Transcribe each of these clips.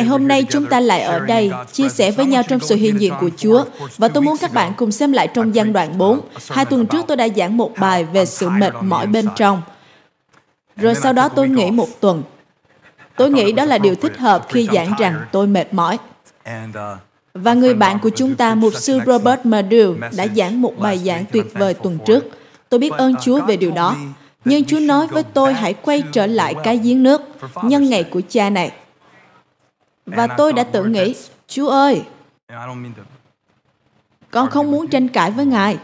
Ngày hôm nay chúng ta lại ở đây chia sẻ với nhau trong sự hiện diện của Chúa và tôi muốn các bạn cùng xem lại trong gian đoạn 4. Hai tuần trước tôi đã giảng một bài về sự mệt mỏi bên trong. Rồi sau đó tôi nghỉ một tuần. Tôi nghĩ đó là điều thích hợp khi giảng rằng tôi mệt mỏi. Và người bạn của chúng ta, mục sư Robert Madu, đã giảng một bài giảng tuyệt vời tuần trước. Tôi biết ơn Chúa về điều đó. Nhưng Chúa nói với tôi hãy quay trở lại cái giếng nước nhân ngày của cha này. Và tôi đã tự nghĩ, Chúa ơi, con không muốn tranh cãi với Ngài.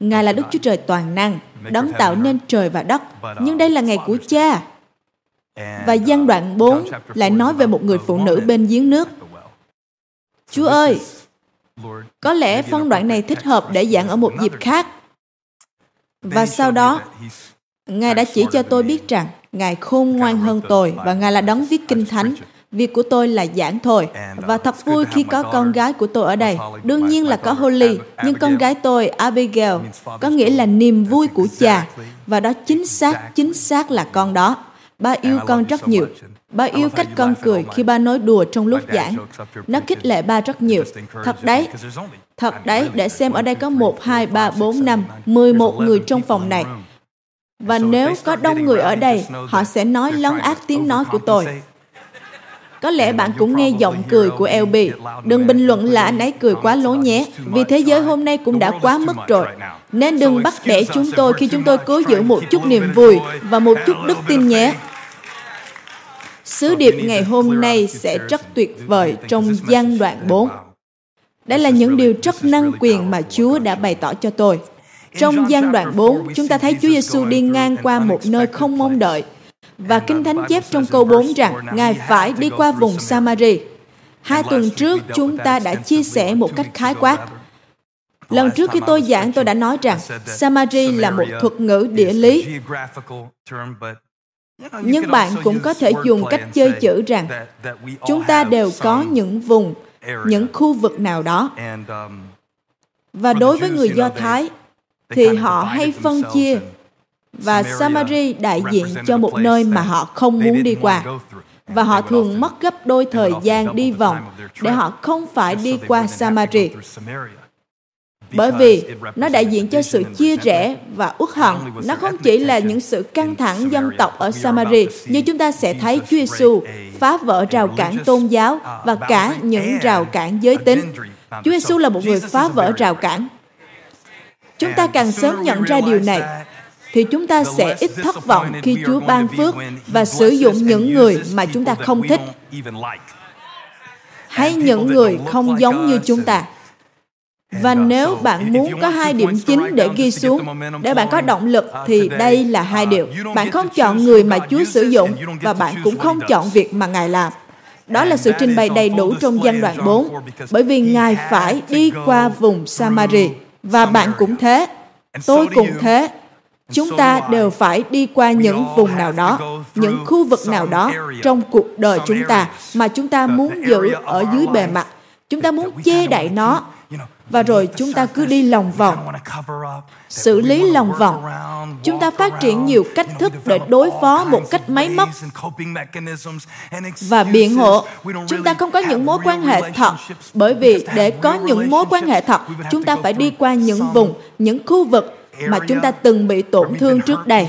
Ngài là Đức Chúa Trời toàn năng, đấng tạo nên trời và đất. Nhưng đây là ngày của cha. Và văn đoạn 4 lại nói về một người phụ nữ bên giếng nước. Chúa ơi, có lẽ phân đoạn này thích hợp để giảng ở một dịp khác. Và sau đó, Ngài đã chỉ cho tôi biết rằng Ngài khôn ngoan hơn tôi và Ngài là đấng viết kinh thánh. Việc của tôi là giảng thôi. Và thật vui khi có con gái của tôi ở đây. Đương nhiên là có Holly, nhưng con gái tôi, Abigail, có nghĩa là niềm vui của cha. Và đó chính xác, chính xác là con đó. Ba yêu con rất nhiều. Ba yêu cách con cười khi ba nói đùa trong lúc giảng. Nó khích lệ ba rất nhiều. Thật đấy, thật đấy, để xem ở đây có 1, 2, 3, 4, 5, 11 người trong phòng này. Và nếu có đông người ở đây, họ sẽ nói lấn át tiếng nói của tôi. Có lẽ bạn cũng nghe giọng cười của LB. Đừng bình luận là anh ấy cười quá lố nhé, vì thế giới hôm nay cũng đã quá mức rồi. Nên đừng bắt bẻ chúng tôi khi chúng tôi cố giữ một chút niềm vui và một chút đức tin nhé. Sứ điệp ngày hôm nay sẽ rất tuyệt vời trong gian đoạn 4. Đây là những điều rất năng quyền mà Chúa đã bày tỏ cho tôi. Trong gian đoạn 4, chúng ta thấy Chúa Giêsu đi ngang qua một nơi không mong đợi. Và Kinh Thánh chép trong câu 4 rằng Ngài phải đi qua vùng Samari. Hai tuần trước, chúng ta đã chia sẻ một cách khái quát. Lần trước khi tôi giảng, tôi đã nói rằng Samari là một thuật ngữ địa lý. Nhưng bạn cũng có thể dùng cách chơi chữ rằng chúng ta đều có những vùng, những khu vực nào đó. Và đối với người Do Thái, thì họ hay phân chia và Samari đại diện cho một nơi mà họ không muốn đi qua và họ thường mất gấp đôi thời gian đi vòng để họ không phải đi qua Samari. Bởi vì nó đại diện cho sự chia rẽ và uất hận. Nó không chỉ là những sự căng thẳng dân tộc ở Samari, như chúng ta sẽ thấy Chúa Giêsu phá vỡ rào cản tôn giáo và cả những rào cản giới tính. Chúa Giêsu là một người phá vỡ rào cản. Chúng ta càng sớm nhận ra điều này, thì chúng ta sẽ ít thất vọng khi Chúa ban phước và sử dụng những người mà chúng ta không thích hay những người không giống như chúng ta. Và nếu bạn muốn có hai điểm chính để ghi xuống, để bạn có động lực, thì đây là hai điều. Bạn không chọn người mà Chúa sử dụng, và bạn cũng không chọn việc mà Ngài làm. Đó là sự trình bày đầy đủ trong gian đoạn 4, bởi vì Ngài phải đi qua vùng Samari. Và bạn cũng thế. Tôi cũng thế. Chúng ta đều phải đi qua những vùng nào đó, những khu vực nào đó trong cuộc đời chúng ta mà chúng ta muốn giữ ở dưới bề mặt. Chúng ta muốn che đậy nó. Và rồi chúng ta cứ đi lòng vòng xử lý lòng vòng. Chúng ta phát triển nhiều cách thức để đối phó một cách máy móc và biện hộ. Chúng ta không có những mối quan hệ thật bởi vì để có những mối quan hệ thật chúng ta phải đi qua những vùng những khu vực mà chúng ta từng bị tổn thương trước đây.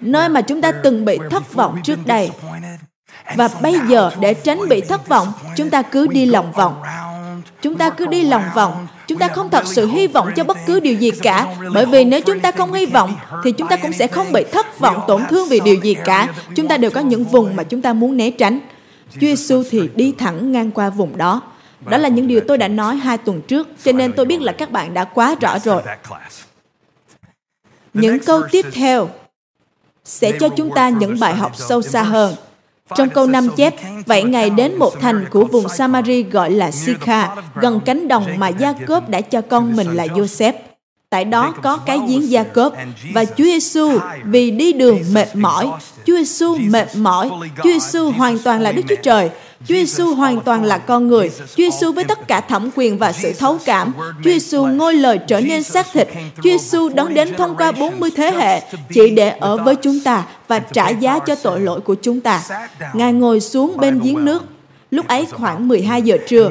nơi mà chúng ta từng bị thất vọng trước đây. và bây giờ để tránh bị thất vọng chúng ta cứ đi lòng vòng. chúng ta cứ đi lòng vòng. chúng ta không thật sự hy vọng cho bất cứ điều gì cả. bởi vì nếu chúng ta không hy vọng thì chúng ta cũng sẽ không bị thất vọng tổn thương vì điều gì cả. chúng ta đều có những vùng mà chúng ta muốn né tránh. Chúa Giêsu thì đi thẳng ngang qua vùng đó. đó là những điều tôi đã nói hai tuần trước. cho nên tôi biết là các bạn đã quá rõ rồi những câu tiếp theo sẽ cho chúng ta những bài học sâu xa hơn. Trong câu 5 chép, vậy Ngài đến một thành của vùng Samari gọi là Sikha, gần cánh đồng mà Gia Cốp đã cho con mình là Joseph. Tại đó có cái giếng Gia Cốp và Chúa Giêsu vì đi đường mệt mỏi, Chúa Giêsu mệt mỏi, Chúa Giêsu hoàn toàn là Đức Chúa Trời, Chúa Giêsu hoàn toàn là con người. Chúa Giêsu với tất cả thẩm quyền và sự thấu cảm. Chúa Giêsu ngôi lời trở nên xác thịt. Chúa Giêsu đón đến thông qua 40 thế hệ chỉ để ở với chúng ta và trả giá cho tội lỗi của chúng ta. Ngài ngồi xuống bên giếng nước Lúc ấy khoảng 12 giờ trưa.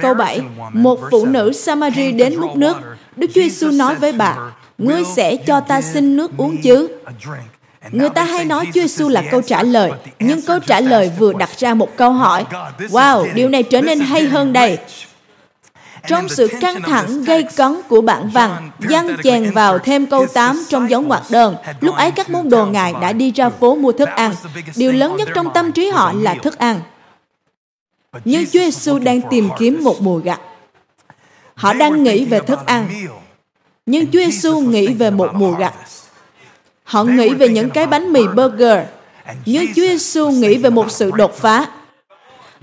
Câu 7. Một phụ nữ Samari đến múc nước. Đức Chúa Giêsu nói với bà, Ngươi sẽ cho ta xin nước uống chứ? Người ta hay nói Chúa Giêsu là câu trả lời, nhưng câu trả lời vừa đặt ra một câu hỏi. Wow, điều này trở nên hay hơn đây. Trong sự căng thẳng gây cấn của bản văn, Giăng chèn vào thêm câu 8 trong dấu ngoặc đơn. Lúc ấy các môn đồ Ngài đã đi ra phố mua thức ăn. Điều lớn nhất trong tâm trí họ là thức ăn. Nhưng Chúa Giêsu đang tìm kiếm một mùa gặt. Họ đang nghĩ về thức ăn. Nhưng Chúa Giêsu nghĩ về một mùa gặt. Họ nghĩ về những cái bánh mì burger. Nhưng Chúa Giêsu nghĩ về một sự đột phá.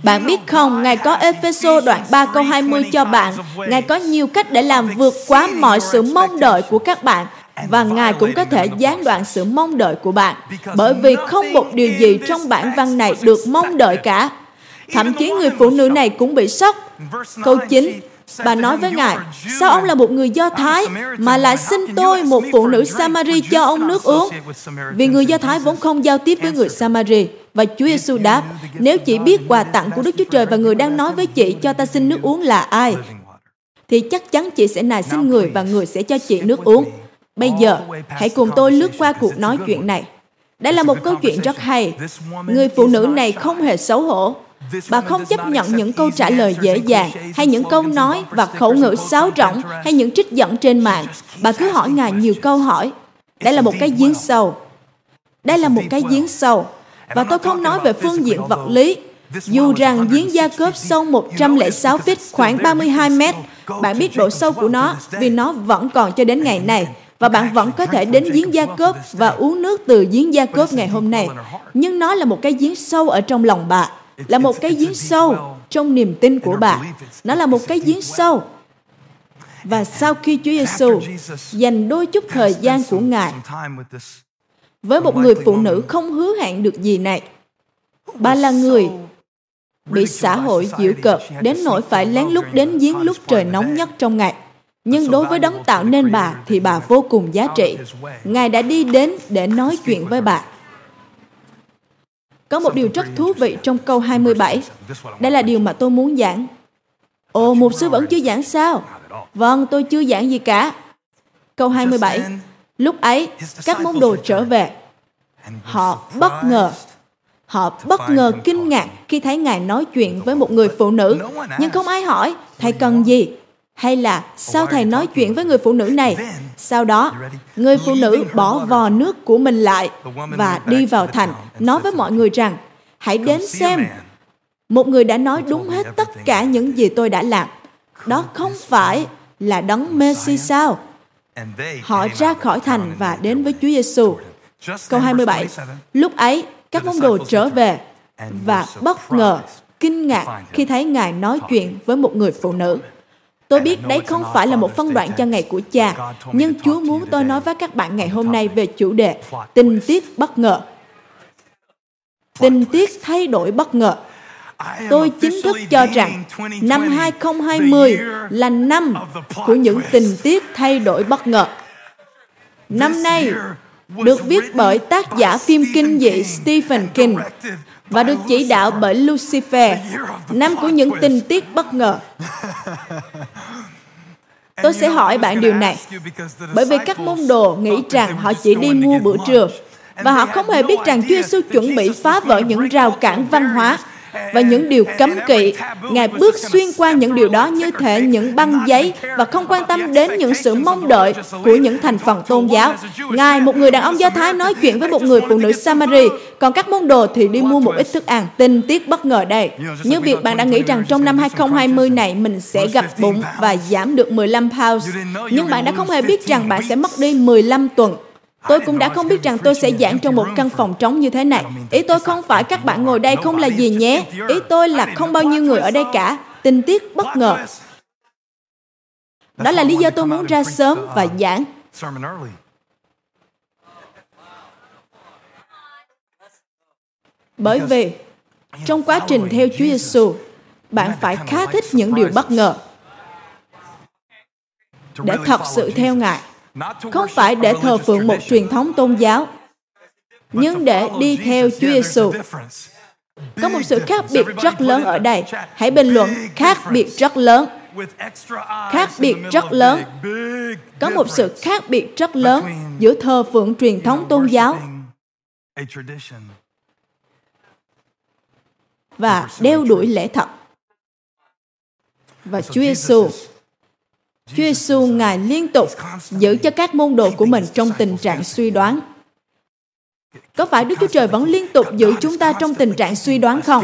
Bạn biết không, Ngài có Epheso đoạn 3 câu 20 cho bạn. Ngài có nhiều cách để làm vượt quá mọi sự mong đợi của các bạn và Ngài cũng có thể gián đoạn sự mong đợi của bạn. Bởi vì không một điều gì trong bản văn này được mong đợi cả. Thậm chí người phụ nữ này cũng bị sốc. Câu 9, Bà nói với Ngài, sao ông là một người Do Thái mà lại xin tôi, một phụ nữ Samari, cho ông nước uống? Vì người Do Thái vốn không giao tiếp với người Samari. Và Chúa Giêsu đáp, nếu chị biết quà tặng của Đức Chúa Trời và người đang nói với chị cho ta xin nước uống là ai, thì chắc chắn chị sẽ nài xin người và người sẽ cho chị nước uống. Bây giờ, hãy cùng tôi lướt qua cuộc nói chuyện này. Đây là một câu chuyện rất hay. Người phụ nữ này không hề xấu hổ. Bà không chấp nhận những câu trả lời dễ dàng hay những câu nói và khẩu ngữ sáo rỗng hay những trích dẫn trên mạng. Bà cứ hỏi Ngài nhiều câu hỏi. Đây là một cái giếng sâu. Đây là một cái giếng sâu. Và tôi không nói về phương diện vật lý. Dù rằng giếng Gia Cớp sâu 106 feet, khoảng 32 mét, bạn biết độ sâu của nó vì nó vẫn còn cho đến ngày này và bạn vẫn có thể đến giếng Gia Cớp và uống nước từ giếng Gia Cớp ngày hôm nay. Nhưng nó là một cái giếng sâu ở trong lòng bà là một cái giếng sâu trong niềm tin của bà. Nó là một cái giếng sâu. Và sau khi Chúa Giêsu dành đôi chút thời gian của Ngài với một người phụ nữ không hứa hẹn được gì này, bà là người bị xã hội giễu cợt đến nỗi phải lén lút đến giếng lúc trời nóng nhất trong ngày. Nhưng đối với đấng tạo nên bà thì bà vô cùng giá trị. Ngài đã đi đến để nói chuyện với bà. Có một điều rất thú vị trong câu 27. Đây là điều mà tôi muốn giảng. Ồ, mục sư vẫn chưa giảng sao? Vâng, tôi chưa giảng gì cả. Câu 27. Lúc ấy, các môn đồ trở về. Họ bất ngờ. Họ bất ngờ kinh ngạc khi thấy Ngài nói chuyện với một người phụ nữ. Nhưng không ai hỏi, Thầy cần gì? Hay là sao thầy nói chuyện với người phụ nữ này? Sau đó, người phụ nữ bỏ vò nước của mình lại và đi vào thành, nói với mọi người rằng, hãy đến xem. Một người đã nói đúng hết tất cả những gì tôi đã làm. Đó không phải là đấng Messi sao? Họ ra khỏi thành và đến với Chúa Giêsu. Câu 27. Lúc ấy, các môn đồ trở về và bất ngờ, kinh ngạc khi thấy Ngài nói chuyện với một người phụ nữ. Tôi biết đấy không phải là một phân đoạn cho ngày của cha, nhưng Chúa muốn tôi nói với các bạn ngày hôm nay về chủ đề tình tiết bất ngờ. Tình tiết thay đổi bất ngờ. Tôi chính thức cho rằng năm 2020 là năm của những tình tiết thay đổi bất ngờ. Năm nay được viết bởi tác giả phim kinh dị Stephen King và được chỉ đạo bởi Lucifer, năm của những tình tiết bất ngờ. Tôi sẽ hỏi bạn điều này, bởi vì các môn đồ nghĩ rằng họ chỉ đi mua bữa trưa, và họ không hề biết rằng Chúa Giêsu chuẩn bị phá vỡ những rào cản văn hóa và những điều cấm kỵ. Ngài bước xuyên qua những điều đó như thể những băng giấy và không quan tâm đến những sự mong đợi của những thành phần tôn giáo. Ngài, một người đàn ông Do Thái nói chuyện với một người phụ nữ Samari, còn các môn đồ thì đi mua một ít thức ăn. Tình tiết bất ngờ đây. Như việc bạn đã nghĩ rằng trong năm 2020 này mình sẽ gặp bụng và giảm được 15 pounds. Nhưng bạn đã không hề biết rằng bạn sẽ mất đi 15 tuần Tôi cũng đã không biết rằng tôi sẽ giảng trong một căn phòng trống như thế này. Ý tôi không phải các bạn ngồi đây không là gì nhé. Ý tôi là không bao nhiêu người ở đây cả. Tình tiết bất ngờ. Đó là lý do tôi muốn ra sớm và giảng. Bởi vì trong quá trình theo Chúa Giêsu, bạn phải khá thích những điều bất ngờ để thật sự theo Ngài không phải để thờ phượng một truyền thống tôn giáo, nhưng để đi theo Chúa Giêsu. Có một sự khác biệt rất lớn ở đây. Hãy bình luận khác biệt rất lớn. Khác biệt rất lớn. Có một sự khác biệt rất lớn giữa thờ phượng truyền thống tôn giáo và đeo đuổi lễ thật. Và Chúa Giêsu Chúa Giêsu Ngài liên tục giữ cho các môn đồ của mình trong tình trạng suy đoán. Có phải Đức Chúa Trời vẫn liên tục giữ chúng ta trong tình trạng suy đoán không?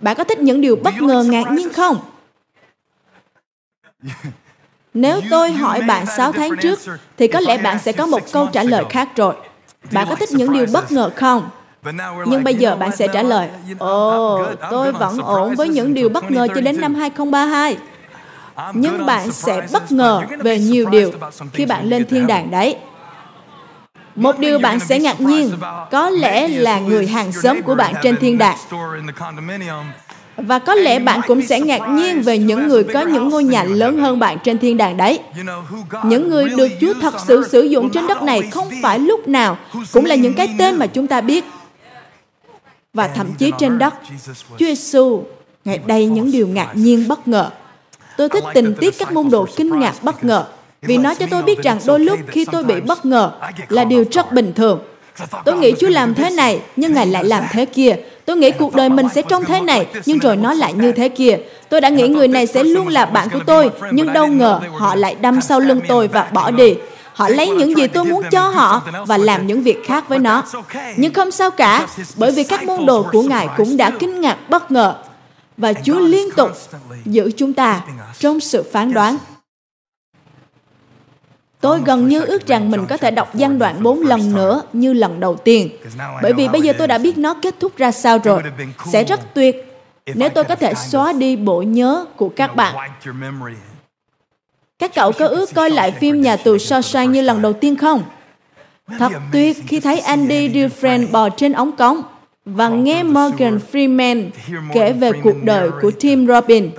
Bạn có thích những điều bất ngờ ngạc nhiên không? Nếu tôi hỏi bạn 6 tháng trước, thì có lẽ bạn sẽ có một câu trả lời khác rồi. Bạn có thích những điều bất ngờ không? Nhưng bây giờ bạn sẽ trả lời, Ồ, tôi vẫn ổn với những điều bất ngờ cho đến năm 2032. Nhưng bạn sẽ bất ngờ về nhiều điều khi bạn lên thiên đàng đấy. Một điều bạn sẽ ngạc nhiên, có lẽ là người hàng xóm của bạn trên thiên đàng. Và có lẽ bạn cũng sẽ ngạc nhiên về những người có những ngôi nhà lớn hơn bạn trên thiên đàng đấy. Những người được Chúa thật sự sử dụng trên đất này không phải lúc nào cũng là những cái tên mà chúng ta biết. Và thậm chí trên đất, Chúa Giêsu Ngài đầy những điều ngạc nhiên bất ngờ. Tôi thích tình tiết các môn đồ kinh ngạc bất ngờ vì nó cho tôi biết rằng đôi lúc khi tôi bị bất ngờ là điều rất bình thường. Tôi nghĩ Chúa làm thế này, nhưng Ngài lại làm thế kia. Tôi nghĩ cuộc đời mình sẽ trông thế này, nhưng rồi nó lại như thế kia. Tôi đã nghĩ người này sẽ luôn là bạn của tôi, nhưng đâu ngờ họ lại đâm sau lưng tôi và bỏ đi. Họ lấy những gì tôi muốn cho họ và làm những việc khác với nó. Nhưng không sao cả, bởi vì các môn đồ của Ngài cũng đã kinh ngạc bất ngờ. Và Chúa liên tục giữ chúng ta trong sự phán đoán. Tôi gần như ước rằng mình có thể đọc văn đoạn 4 lần nữa như lần đầu tiên. Bởi vì bây giờ tôi đã biết nó kết thúc ra sao rồi. Sẽ rất tuyệt nếu tôi có thể xóa đi bộ nhớ của các bạn. Các cậu có ước coi lại phim Nhà tù Shawshank như lần đầu tiên không? Thật tuyệt khi thấy Andy Dufresne bò trên ống cống và nghe Morgan Freeman kể về cuộc đời của Tim Robbins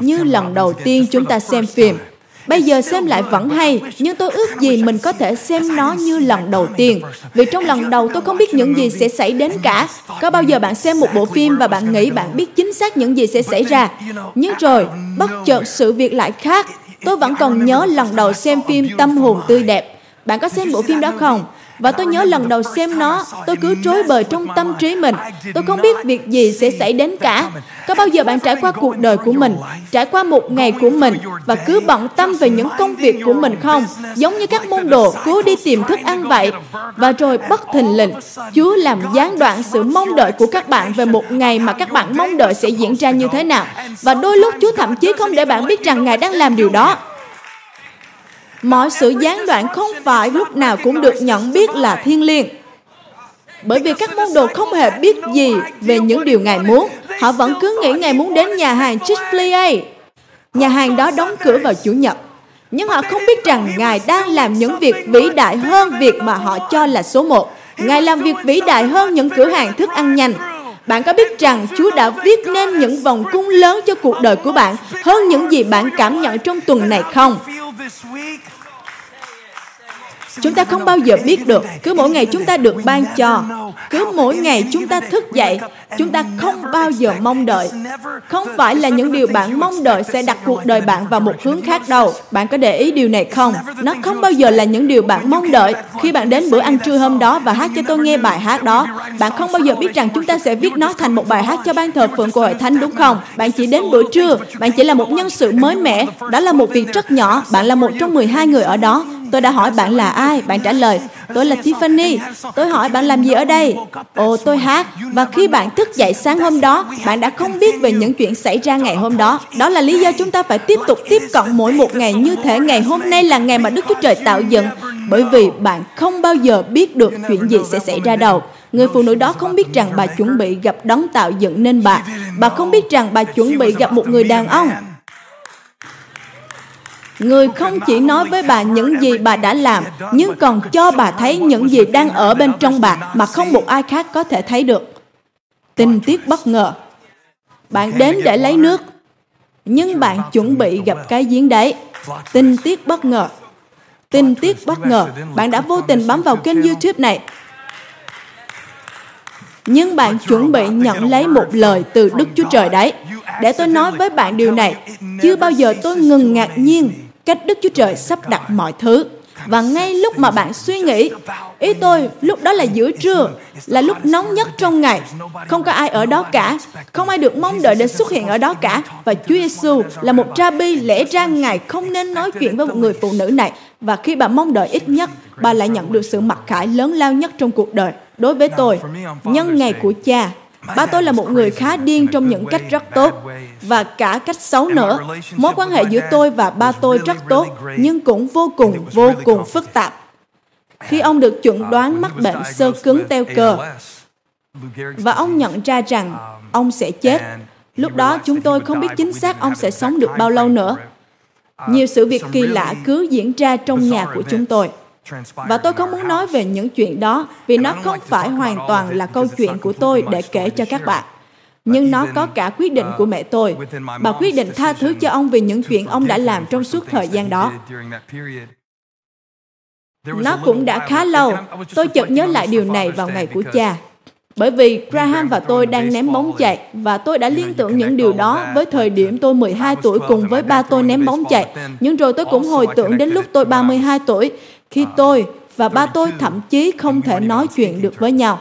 như lần đầu tiên chúng ta xem phim. Bây giờ xem lại vẫn hay, nhưng tôi ước gì mình có thể xem nó như lần đầu tiên. Vì trong lần đầu tôi không biết những gì sẽ xảy đến cả. Có bao giờ bạn xem một bộ phim và bạn nghĩ bạn biết chính xác những gì sẽ xảy ra? Nhưng rồi, bất chợt sự việc lại khác. Tôi vẫn còn nhớ lần đầu xem phim Tâm hồn tươi đẹp. Bạn có xem bộ phim đó không? Và tôi nhớ lần đầu xem nó, tôi cứ rối bời trong tâm trí mình. Tôi không biết việc gì sẽ xảy đến cả. Có bao giờ bạn trải qua cuộc đời của mình, trải qua một ngày của mình và cứ bận tâm về những công việc của mình không? Giống như các môn đồ cứ đi tìm thức ăn vậy. Và rồi bất thình lình, Chúa làm gián đoạn sự mong đợi của các bạn về một ngày mà các bạn mong đợi sẽ diễn ra như thế nào. Và đôi lúc Chúa thậm chí không để bạn biết rằng Ngài đang làm điều đó mọi sự gián đoạn không phải lúc nào cũng được nhận biết là thiên liêng bởi vì các môn đồ không hề biết gì về những điều Ngài muốn. Họ vẫn cứ nghĩ Ngài muốn đến nhà hàng Chick-fil-A. Nhà hàng đó đóng cửa vào Chủ nhật. Nhưng họ không biết rằng Ngài đang làm những việc vĩ đại hơn việc mà họ cho là số một. Ngài làm việc vĩ đại hơn những cửa hàng thức ăn nhanh. Bạn có biết rằng Chúa đã viết nên những vòng cung lớn cho cuộc đời của bạn hơn những gì bạn cảm nhận trong tuần này không? Chúng ta không bao giờ biết được. Cứ mỗi ngày chúng ta được ban cho. Cứ mỗi ngày chúng ta thức dậy, chúng ta không bao giờ mong đợi. Không phải là những điều bạn mong đợi sẽ đặt cuộc đời bạn vào một hướng khác đâu. Bạn có để ý điều này không? Nó không bao giờ là những điều bạn mong đợi. Khi bạn đến bữa ăn trưa hôm đó và hát cho tôi nghe bài hát đó, bạn không bao giờ biết rằng chúng ta sẽ viết nó thành một bài hát cho ban thờ phượng của hội thánh đúng không? Bạn chỉ đến bữa trưa, bạn chỉ là một nhân sự mới mẻ. Đó là một việc rất nhỏ. Bạn là một trong 12 người ở đó Tôi đã hỏi bạn là ai? Bạn trả lời, tôi là Tiffany. Tôi hỏi bạn làm gì ở đây? Ồ, tôi hát. Và khi bạn thức dậy sáng hôm đó, bạn đã không biết về những chuyện xảy ra ngày hôm đó. Đó là lý do chúng ta phải tiếp tục tiếp cận mỗi một ngày như thể ngày hôm nay là ngày mà Đức Chúa Trời tạo dựng. Bởi vì bạn không bao giờ biết được chuyện gì sẽ xảy ra đâu. Người phụ nữ đó không biết rằng bà chuẩn bị gặp đấng tạo dựng nên bà. Bà không biết rằng bà chuẩn bị gặp một người đàn ông Người không chỉ nói với bà những gì bà đã làm, nhưng còn cho bà thấy những gì đang ở bên trong bà mà không một ai khác có thể thấy được. Tình tiết bất ngờ. Bạn đến để lấy nước, nhưng bạn chuẩn bị gặp cái giếng đấy. Tình tiết bất ngờ. Tình tiết bất ngờ. Bạn đã vô tình bấm vào kênh YouTube này Nhưng bạn chuẩn bị nhận lấy một lời từ Đức Chúa Trời đấy. Để tôi nói với bạn điều này, chưa bao giờ tôi ngừng ngạc nhiên cách Đức Chúa Trời sắp đặt mọi thứ. Và ngay lúc mà bạn suy nghĩ, ý tôi lúc đó là giữa trưa, là lúc nóng nhất trong ngày. Không có ai ở đó cả, không ai được mong đợi để xuất hiện ở đó cả. Và Chúa Giêsu là một rabbi, lẽ ra Ngài không nên nói chuyện với một người phụ nữ này. Và khi bà mong đợi ít nhất, bà lại nhận được sự mặc khải lớn lao nhất trong cuộc đời. Đối với tôi, nhân ngày của cha, Ba tôi là một người khá điên trong những cách rất tốt và cả cách xấu nữa. Mối quan hệ giữa tôi và ba tôi rất tốt nhưng cũng vô cùng, vô cùng phức tạp. Khi ông được chuẩn đoán mắc bệnh sơ cứng teo cơ và ông nhận ra rằng ông sẽ chết, lúc đó chúng tôi không biết chính xác ông sẽ sống được bao lâu nữa. Nhiều sự việc kỳ lạ cứ diễn ra trong nhà của chúng tôi. Và tôi không muốn nói về những chuyện đó vì nó không phải hoàn toàn là câu chuyện của tôi để kể cho các bạn. Nhưng nó có cả quyết định của mẹ tôi. Bà quyết định tha thứ cho ông vì những chuyện ông đã làm trong suốt thời gian đó. Nó cũng đã khá lâu. Tôi chợt nhớ lại điều này vào ngày của cha. Bởi vì Graham và tôi đang ném bóng chạy và tôi đã liên tưởng những điều đó với thời điểm tôi 12 tuổi cùng với ba tôi ném bóng chạy. Nhưng rồi tôi cũng hồi tưởng đến lúc tôi 32 tuổi khi tôi và ba tôi thậm chí không thể nói chuyện được với nhau.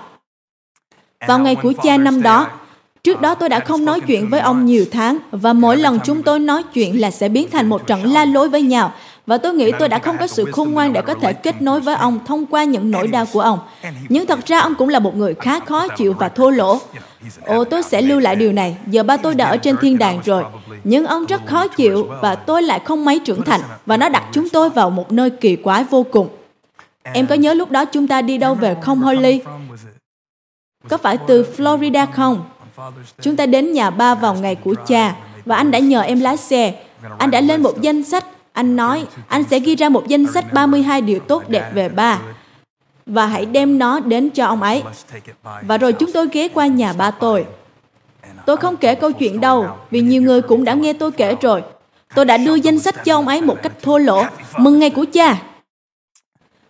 Vào ngày của cha năm đó, Trước đó tôi đã không nói chuyện với ông nhiều tháng và mỗi lần chúng tôi nói chuyện là sẽ biến thành một trận la lối với nhau và tôi nghĩ tôi đã không có sự khôn ngoan để có thể kết nối với ông thông qua những nỗi đau của ông. Nhưng thật ra ông cũng là một người khá khó chịu và thô lỗ. Ồ, tôi sẽ lưu lại điều này. Giờ ba tôi đã ở trên thiên đàng rồi. Nhưng ông rất khó chịu và tôi lại không mấy trưởng thành và nó đặt chúng tôi vào một nơi kỳ quái vô cùng. Em có nhớ lúc đó chúng ta đi đâu về không Holly? Có phải từ Florida không? Chúng ta đến nhà ba vào ngày của cha và anh đã nhờ em lái xe. Anh đã lên một danh sách. Anh nói anh sẽ ghi ra một danh sách 32 điều tốt đẹp về ba và hãy đem nó đến cho ông ấy. Và rồi chúng tôi ghé qua nhà ba tôi. Tôi không kể câu chuyện đâu, vì nhiều người cũng đã nghe tôi kể rồi. Tôi đã đưa danh sách cho ông ấy một cách thô lỗ, mừng ngày của cha.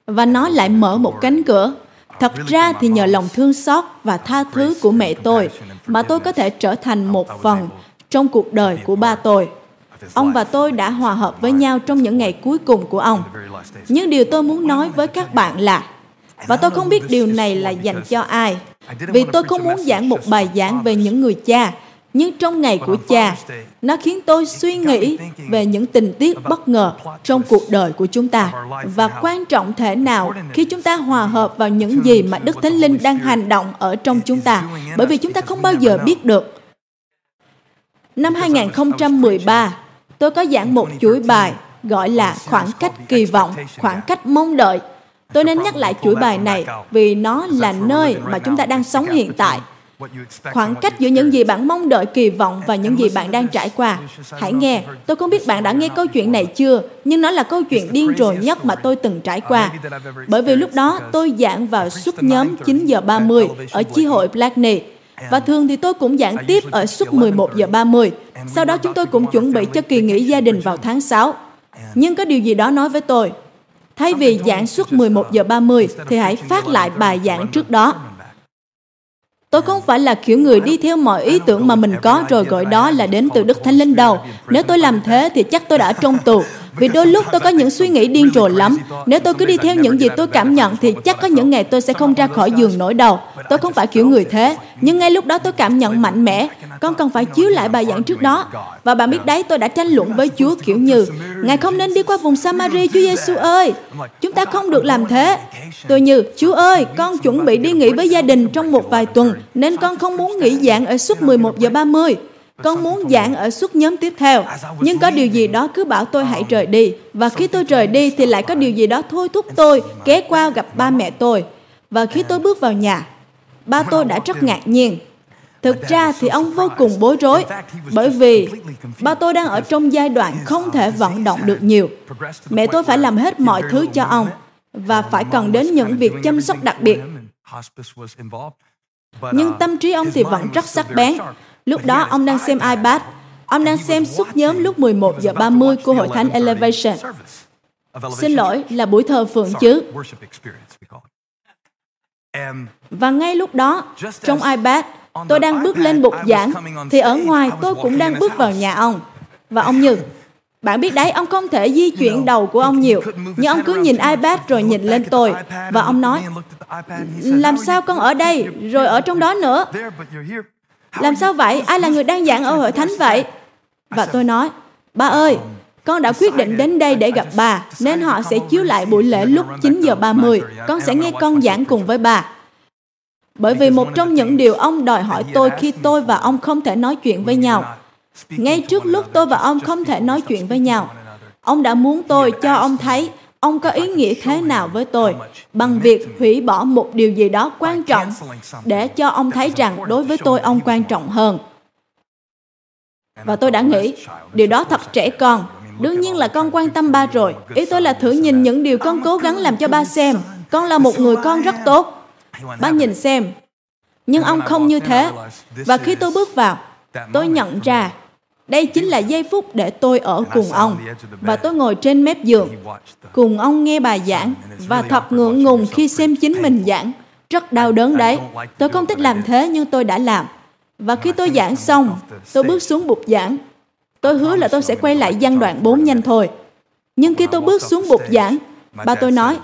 Và nó lại mở một cánh cửa. Thật ra thì nhờ lòng thương xót và tha thứ của mẹ tôi mà tôi có thể trở thành một phần trong cuộc đời của ba tôi. Ông và tôi đã hòa hợp với nhau trong những ngày cuối cùng của ông. Nhưng điều tôi muốn nói với các bạn là và tôi không biết điều này là dành cho ai. Vì tôi không muốn giảng một bài giảng về những người cha, nhưng trong ngày của cha, nó khiến tôi suy nghĩ về những tình tiết bất ngờ trong cuộc đời của chúng ta và quan trọng thể nào khi chúng ta hòa hợp vào những gì mà Đức Thánh Linh đang hành động ở trong chúng ta, bởi vì chúng ta không bao giờ biết được. Năm 2013, tôi có giảng một chuỗi bài gọi là khoảng cách kỳ vọng, khoảng cách mong đợi Tôi nên nhắc lại chuỗi bài này vì nó là nơi mà chúng ta đang sống hiện tại. Khoảng cách giữa những gì bạn mong đợi kỳ vọng và những gì bạn đang trải qua. Hãy nghe, tôi không biết bạn đã nghe câu chuyện này chưa, nhưng nó là câu chuyện điên rồ nhất mà tôi từng trải qua. Bởi vì lúc đó tôi giảng vào suốt nhóm 9 giờ 30 ở chi hội Blackney. Và thường thì tôi cũng giảng tiếp ở suốt 11 giờ 30. Sau đó chúng tôi cũng chuẩn bị cho kỳ nghỉ gia đình vào tháng 6. Nhưng có điều gì đó nói với tôi, Thay vì giảng suốt 11 giờ 30 thì hãy phát lại bài giảng trước đó. Tôi không phải là kiểu người đi theo mọi ý tưởng mà mình có rồi gọi đó là đến từ Đức Thánh Linh đâu. Nếu tôi làm thế thì chắc tôi đã trong tù. Vì đôi lúc tôi có những suy nghĩ điên rồ lắm. Nếu tôi cứ đi theo những gì tôi cảm nhận thì chắc có những ngày tôi sẽ không ra khỏi giường nổi đầu. Tôi không phải kiểu người thế. Nhưng ngay lúc đó tôi cảm nhận mạnh mẽ. Con cần phải chiếu lại bài giảng trước đó. Và bạn biết đấy, tôi đã tranh luận với Chúa kiểu như Ngài không nên đi qua vùng Samari, Chúa Giêsu ơi. Chúng ta không được làm thế. Tôi như, Chúa ơi, con chuẩn bị đi nghỉ với gia đình trong một vài tuần, nên con không muốn nghỉ giảng ở suốt 11 giờ 30. Con muốn giảng ở suốt nhóm tiếp theo, nhưng có điều gì đó cứ bảo tôi hãy rời đi. Và khi tôi rời đi thì lại có điều gì đó thôi thúc tôi ghé qua gặp ba mẹ tôi. Và khi tôi bước vào nhà, ba tôi đã rất ngạc nhiên. Thực ra thì ông vô cùng bối rối, bởi vì ba tôi đang ở trong giai đoạn không thể vận động được nhiều. Mẹ tôi phải làm hết mọi thứ cho ông và phải cần đến những việc chăm sóc đặc biệt. Nhưng tâm trí ông thì vẫn rất sắc bén Lúc đó ông đang xem iPad. Ông đang xem suốt nhóm lúc 11 giờ 30 của Hội Thánh Elevation. Xin lỗi, là buổi thờ phượng chứ. Và ngay lúc đó, trong iPad, tôi đang bước lên bục giảng, thì ở ngoài tôi cũng đang bước vào nhà ông. Và ông Như, bạn biết đấy, ông không thể di chuyển đầu của ông nhiều, nhưng ông cứ nhìn iPad rồi nhìn lên tôi. Và ông nói, làm sao con ở đây, rồi ở trong đó nữa? Làm sao vậy? Ai là người đang giảng ở hội thánh vậy? Và tôi nói, ba ơi, con đã quyết định đến đây để gặp bà, nên họ sẽ chiếu lại buổi lễ lúc 9 giờ 30. Con sẽ nghe con giảng cùng với bà. Bởi vì một trong những điều ông đòi hỏi tôi khi tôi và ông không thể nói chuyện với nhau, ngay trước lúc tôi và ông không thể nói chuyện với nhau, ông đã muốn tôi cho ông thấy ông có ý nghĩa thế nào với tôi bằng việc hủy bỏ một điều gì đó quan trọng để cho ông thấy rằng đối với tôi ông quan trọng hơn. Và tôi đã nghĩ, điều đó thật trẻ con. Đương nhiên là con quan tâm ba rồi. Ý tôi là thử nhìn những điều con cố gắng làm cho ba xem. Con là một người con rất tốt. Ba nhìn xem. Nhưng ông không như thế. Và khi tôi bước vào, tôi nhận ra đây chính là giây phút để tôi ở cùng ông. Và tôi ngồi trên mép giường, cùng ông nghe bài giảng, và thật ngượng ngùng khi xem chính mình giảng. Rất đau đớn đấy. Tôi không thích làm thế, nhưng tôi đã làm. Và khi tôi giảng xong, tôi bước xuống bục giảng. Tôi hứa là tôi sẽ quay lại văn đoạn 4 nhanh thôi. Nhưng khi tôi bước xuống bục giảng, ba tôi nói,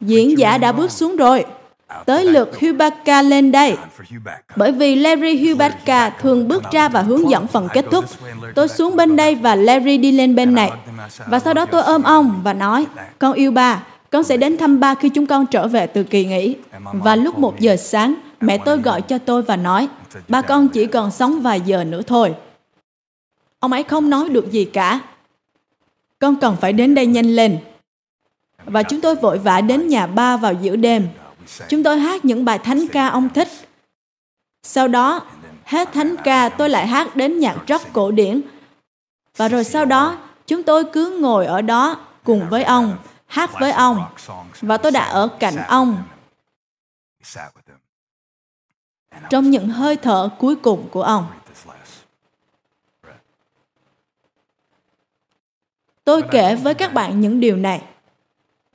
diễn giả đã bước xuống rồi. Tới lượt Hubaka lên đây. Bởi vì Larry Hubaka thường bước ra và hướng dẫn phần kết thúc. Tôi xuống bên đây và Larry đi lên bên này. Và sau đó tôi ôm ông và nói, con yêu ba, con sẽ đến thăm ba khi chúng con trở về từ kỳ nghỉ. Và lúc một giờ sáng, mẹ tôi gọi cho tôi và nói, ba con chỉ còn sống vài giờ nữa thôi. Ông ấy không nói được gì cả. Con cần phải đến đây nhanh lên. Và chúng tôi vội vã đến nhà ba vào giữa đêm Chúng tôi hát những bài thánh ca ông thích. Sau đó, hết thánh ca tôi lại hát đến nhạc rock cổ điển. Và rồi sau đó, chúng tôi cứ ngồi ở đó cùng với ông, hát với ông. Và tôi đã ở cạnh ông trong những hơi thở cuối cùng của ông. Tôi kể với các bạn những điều này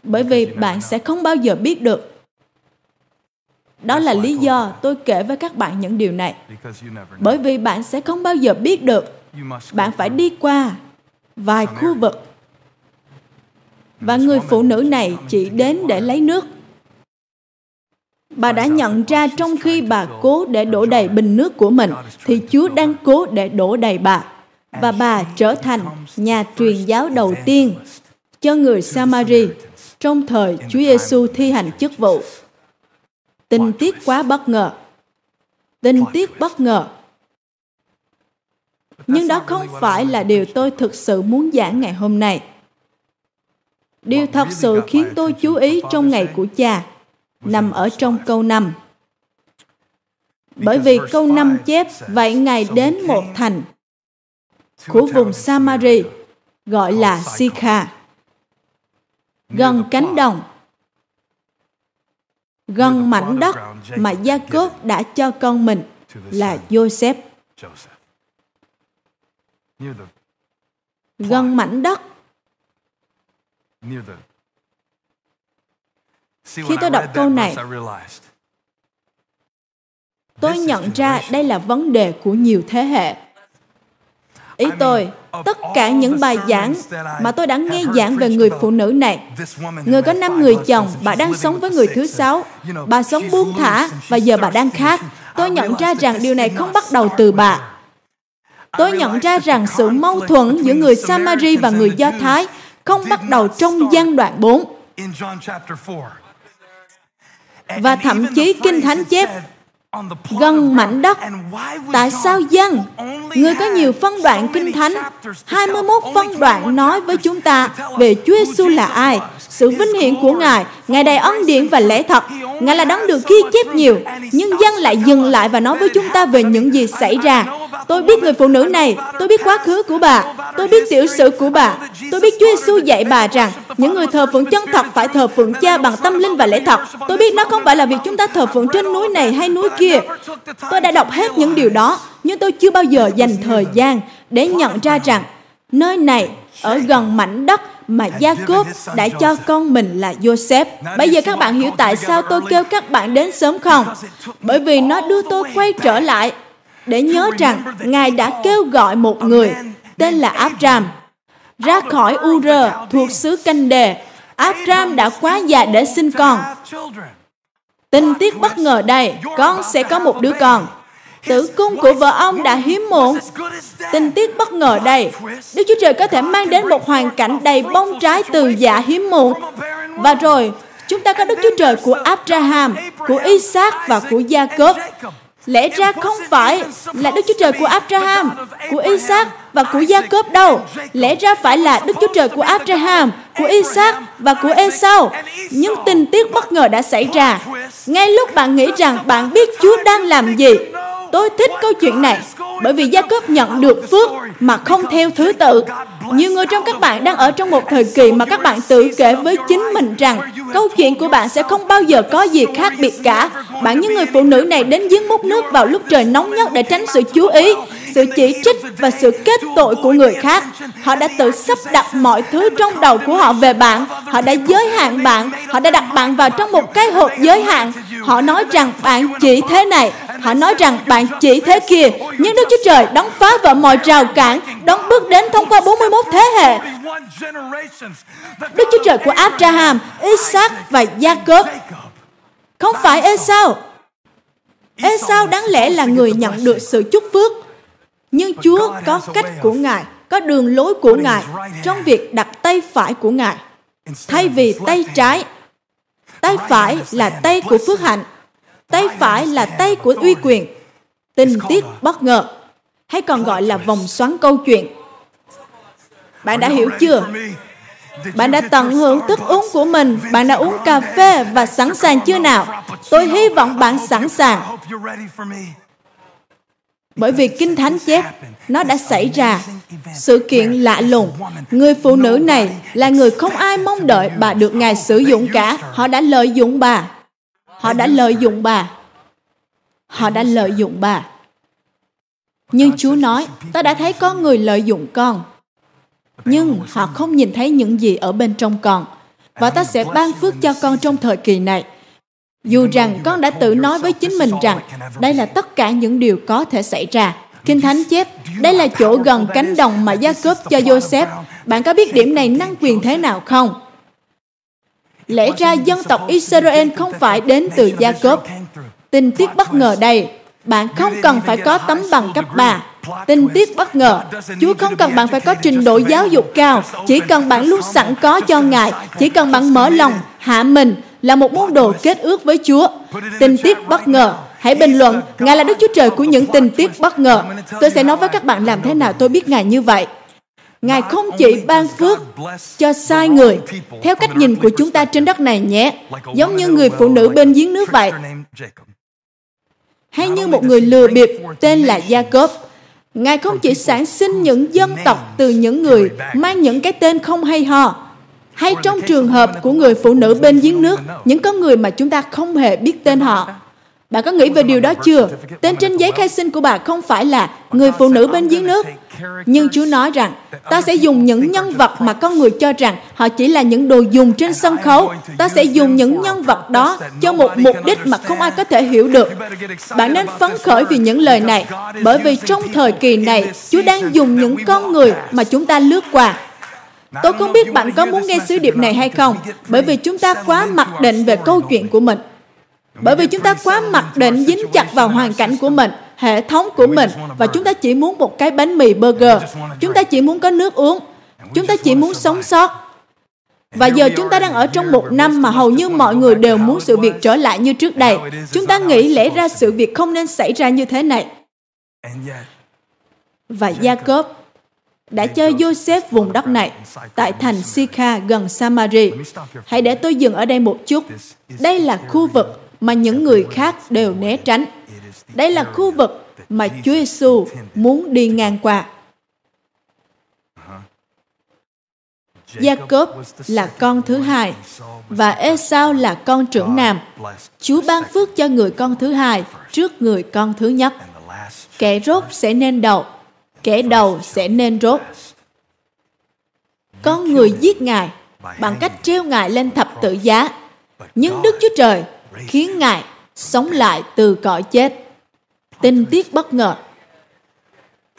bởi vì bạn sẽ không bao giờ biết được đó là lý do tôi kể với các bạn những điều này. Bởi vì bạn sẽ không bao giờ biết được. Bạn phải đi qua vài khu vực. Và người phụ nữ này chỉ đến để lấy nước. Bà đã nhận ra trong khi bà cố để đổ đầy bình nước của mình, thì Chúa đang cố để đổ đầy bà. Và bà trở thành nhà truyền giáo đầu tiên cho người Samari trong thời Chúa Giêsu thi hành chức vụ. Tình tiết quá bất ngờ. Tình tiết bất ngờ. Nhưng đó không phải là điều tôi thực sự muốn giảng ngày hôm nay. Điều thật sự khiến tôi chú ý trong ngày của cha nằm ở trong câu 5. Bởi vì câu 5 chép, vậy Ngài đến một thành của vùng Samari gọi là Sikha, gần cánh đồng gần mảnh đất mà Gia Cốp đã cho con mình là Joseph. Gần mảnh đất. Khi tôi đọc câu này, tôi nhận ra đây là vấn đề của nhiều thế hệ. Ý tôi, tất cả những bài giảng mà tôi đã nghe giảng về người phụ nữ này. Người có năm người chồng, bà đang sống với người thứ sáu. Bà sống buông thả và giờ bà đang khác. Tôi nhận ra rằng điều này không bắt đầu từ bà. Tôi nhận ra rằng sự mâu thuẫn giữa người Samari và người Do Thái không bắt đầu trong gian đoạn 4. Và thậm chí Kinh Thánh chép gần mảnh đất. Tại sao dân? Người có nhiều phân đoạn kinh thánh. 21 phân đoạn nói với chúng ta về Chúa Giêsu là ai, sự vinh hiển của Ngài, Ngài đầy ân điển và lẽ thật. Ngài là đấng được ghi chép nhiều, nhưng dân lại dừng lại và nói với chúng ta về những gì xảy ra. Tôi biết người phụ nữ này, tôi biết quá khứ của bà, tôi biết tiểu sử của bà. Tôi biết Chúa Giêsu dạy bà rằng những người thờ phượng chân thật phải thờ phượng Cha bằng tâm linh và lẽ thật. Tôi biết nó không phải là việc chúng ta thờ phượng trên núi này hay núi kia. Tôi đã đọc hết những điều đó, nhưng tôi chưa bao giờ dành thời gian để nhận ra rằng nơi này ở gần mảnh đất mà Jacob đã cho con mình là Joseph. Bây giờ các bạn hiểu tại sao tôi kêu các bạn đến sớm không? Bởi vì nó đưa tôi quay trở lại để nhớ rằng Ngài đã kêu gọi một người tên là Abram ra khỏi Ur thuộc xứ Canh Đề. Abram đã quá già để sinh con. Tình tiết bất ngờ đây, con sẽ có một đứa con. Tử cung của vợ ông đã hiếm muộn. Tình tiết bất ngờ đây, Đức Chúa Trời có thể mang đến một hoàn cảnh đầy bông trái từ dạ hiếm muộn. Và rồi, chúng ta có Đức Chúa Trời của Abraham, của Isaac và của Jacob. Lẽ ra không phải là Đức Chúa Trời của Abraham, của Isaac và của Jacob đâu. Lẽ ra phải là Đức Chúa Trời của Abraham, của Isaac và của Esau. Nhưng tình tiết bất ngờ đã xảy ra. Ngay lúc bạn nghĩ rằng bạn biết Chúa đang làm gì, Tôi thích câu chuyện này bởi vì Gia Cốp nhận được phước mà không theo thứ tự. Nhiều người trong các bạn đang ở trong một thời kỳ mà các bạn tự kể với chính mình rằng câu chuyện của bạn sẽ không bao giờ có gì khác biệt cả. Bạn như người phụ nữ này đến giếng múc nước vào lúc trời nóng nhất để tránh sự chú ý, sự chỉ trích và sự kết tội của người khác. Họ đã tự sắp đặt mọi thứ trong đầu của họ về bạn. Họ đã giới hạn bạn. Họ đã đặt bạn vào trong một cái hộp giới hạn. Họ nói rằng bạn chỉ thế này, Họ nói rằng bạn chỉ thế kia, nhưng Đức Chúa Trời đóng phá vỡ mọi rào cản, đóng bước đến thông qua 41 thế hệ. Đức Chúa Trời của Abraham, Isaac và Jacob không phải Esau. Esau đáng lẽ là người nhận được sự chúc phước, nhưng Chúa có cách của Ngài, có đường lối của Ngài trong việc đặt tay phải của Ngài. Thay vì tay trái, tay phải là tay của phước hạnh, Tay phải là tay của uy quyền. Tình tiết bất ngờ, hay còn gọi là vòng xoắn câu chuyện. Bạn đã hiểu chưa? Bạn đã tận hưởng thức uống của mình, bạn đã uống cà phê và sẵn sàng chưa nào? Tôi hy vọng bạn sẵn sàng. Bởi vì Kinh Thánh chép, nó đã xảy ra. Sự kiện lạ lùng. Người phụ nữ này là người không ai mong đợi bà được Ngài sử dụng cả. Họ đã lợi dụng bà. Họ đã lợi dụng bà. Họ đã lợi dụng bà. Nhưng Chúa nói, ta đã thấy có người lợi dụng con. Nhưng họ không nhìn thấy những gì ở bên trong con. Và ta sẽ ban phước cho con trong thời kỳ này. Dù rằng con đã tự nói với chính mình rằng đây là tất cả những điều có thể xảy ra. Kinh Thánh chép, đây là chỗ gần cánh đồng mà Gia Cốp cho Joseph. Bạn có biết điểm này năng quyền thế nào không? Lẽ ra dân tộc Israel không phải đến từ Gia Cốp. tin tiết bất ngờ đây, bạn không cần phải có tấm bằng cấp 3. tin tiết bất ngờ, Chúa không cần bạn phải có trình độ giáo dục cao, chỉ cần bạn luôn sẵn có cho Ngài, chỉ cần bạn mở lòng, hạ mình, là một môn đồ kết ước với Chúa. Tình tiết bất ngờ, hãy bình luận, Ngài là Đức Chúa Trời của những tình tiết bất ngờ. Tôi sẽ nói với các bạn làm thế nào tôi biết Ngài như vậy. Ngài không chỉ ban phước cho sai người theo cách nhìn của chúng ta trên đất này nhé, giống như người phụ nữ bên giếng nước vậy. Hay như một người lừa bịp tên là Jacob. Ngài không chỉ sản sinh những dân tộc từ những người mang những cái tên không hay ho, hay trong trường hợp của người phụ nữ bên giếng nước, những con người mà chúng ta không hề biết tên họ. Bạn có nghĩ về điều đó chưa? Tên trên giấy khai sinh của bà không phải là người phụ nữ bên giếng nước. Nhưng Chúa nói rằng, ta sẽ dùng những nhân vật mà con người cho rằng họ chỉ là những đồ dùng trên sân khấu. Ta sẽ dùng những nhân vật đó cho một mục đích mà không ai có thể hiểu được. Bạn nên phấn khởi vì những lời này, bởi vì trong thời kỳ này, Chúa đang dùng những con người mà chúng ta lướt qua Tôi không biết bạn có muốn nghe sứ điệp này hay không, bởi vì chúng ta quá mặc định về câu chuyện của mình. Bởi vì chúng ta quá mặc định dính chặt vào hoàn cảnh của mình, hệ thống của mình và chúng ta chỉ muốn một cái bánh mì burger. Chúng ta chỉ muốn có nước uống. Chúng ta chỉ muốn sống sót. Và giờ chúng ta đang ở trong một năm mà hầu như mọi người đều muốn sự việc trở lại như trước đây. Chúng ta nghĩ lẽ ra sự việc không nên xảy ra như thế này. Và Jacob đã cho Joseph vùng đất này tại thành Sikha gần Samari. Hãy để tôi dừng ở đây một chút. Đây là khu vực mà những người khác đều né tránh. Đây là khu vực mà Chúa Giêsu muốn đi ngang qua. Jacob là con thứ hai và Esau là con trưởng nam. Chúa ban phước cho người con thứ hai trước người con thứ nhất. Kẻ rốt sẽ nên đầu, kẻ đầu sẽ nên rốt. Có người giết Ngài bằng cách treo Ngài lên thập tự giá. Nhưng Đức Chúa Trời khiến Ngài sống lại từ cõi chết. Tinh tiết bất ngờ.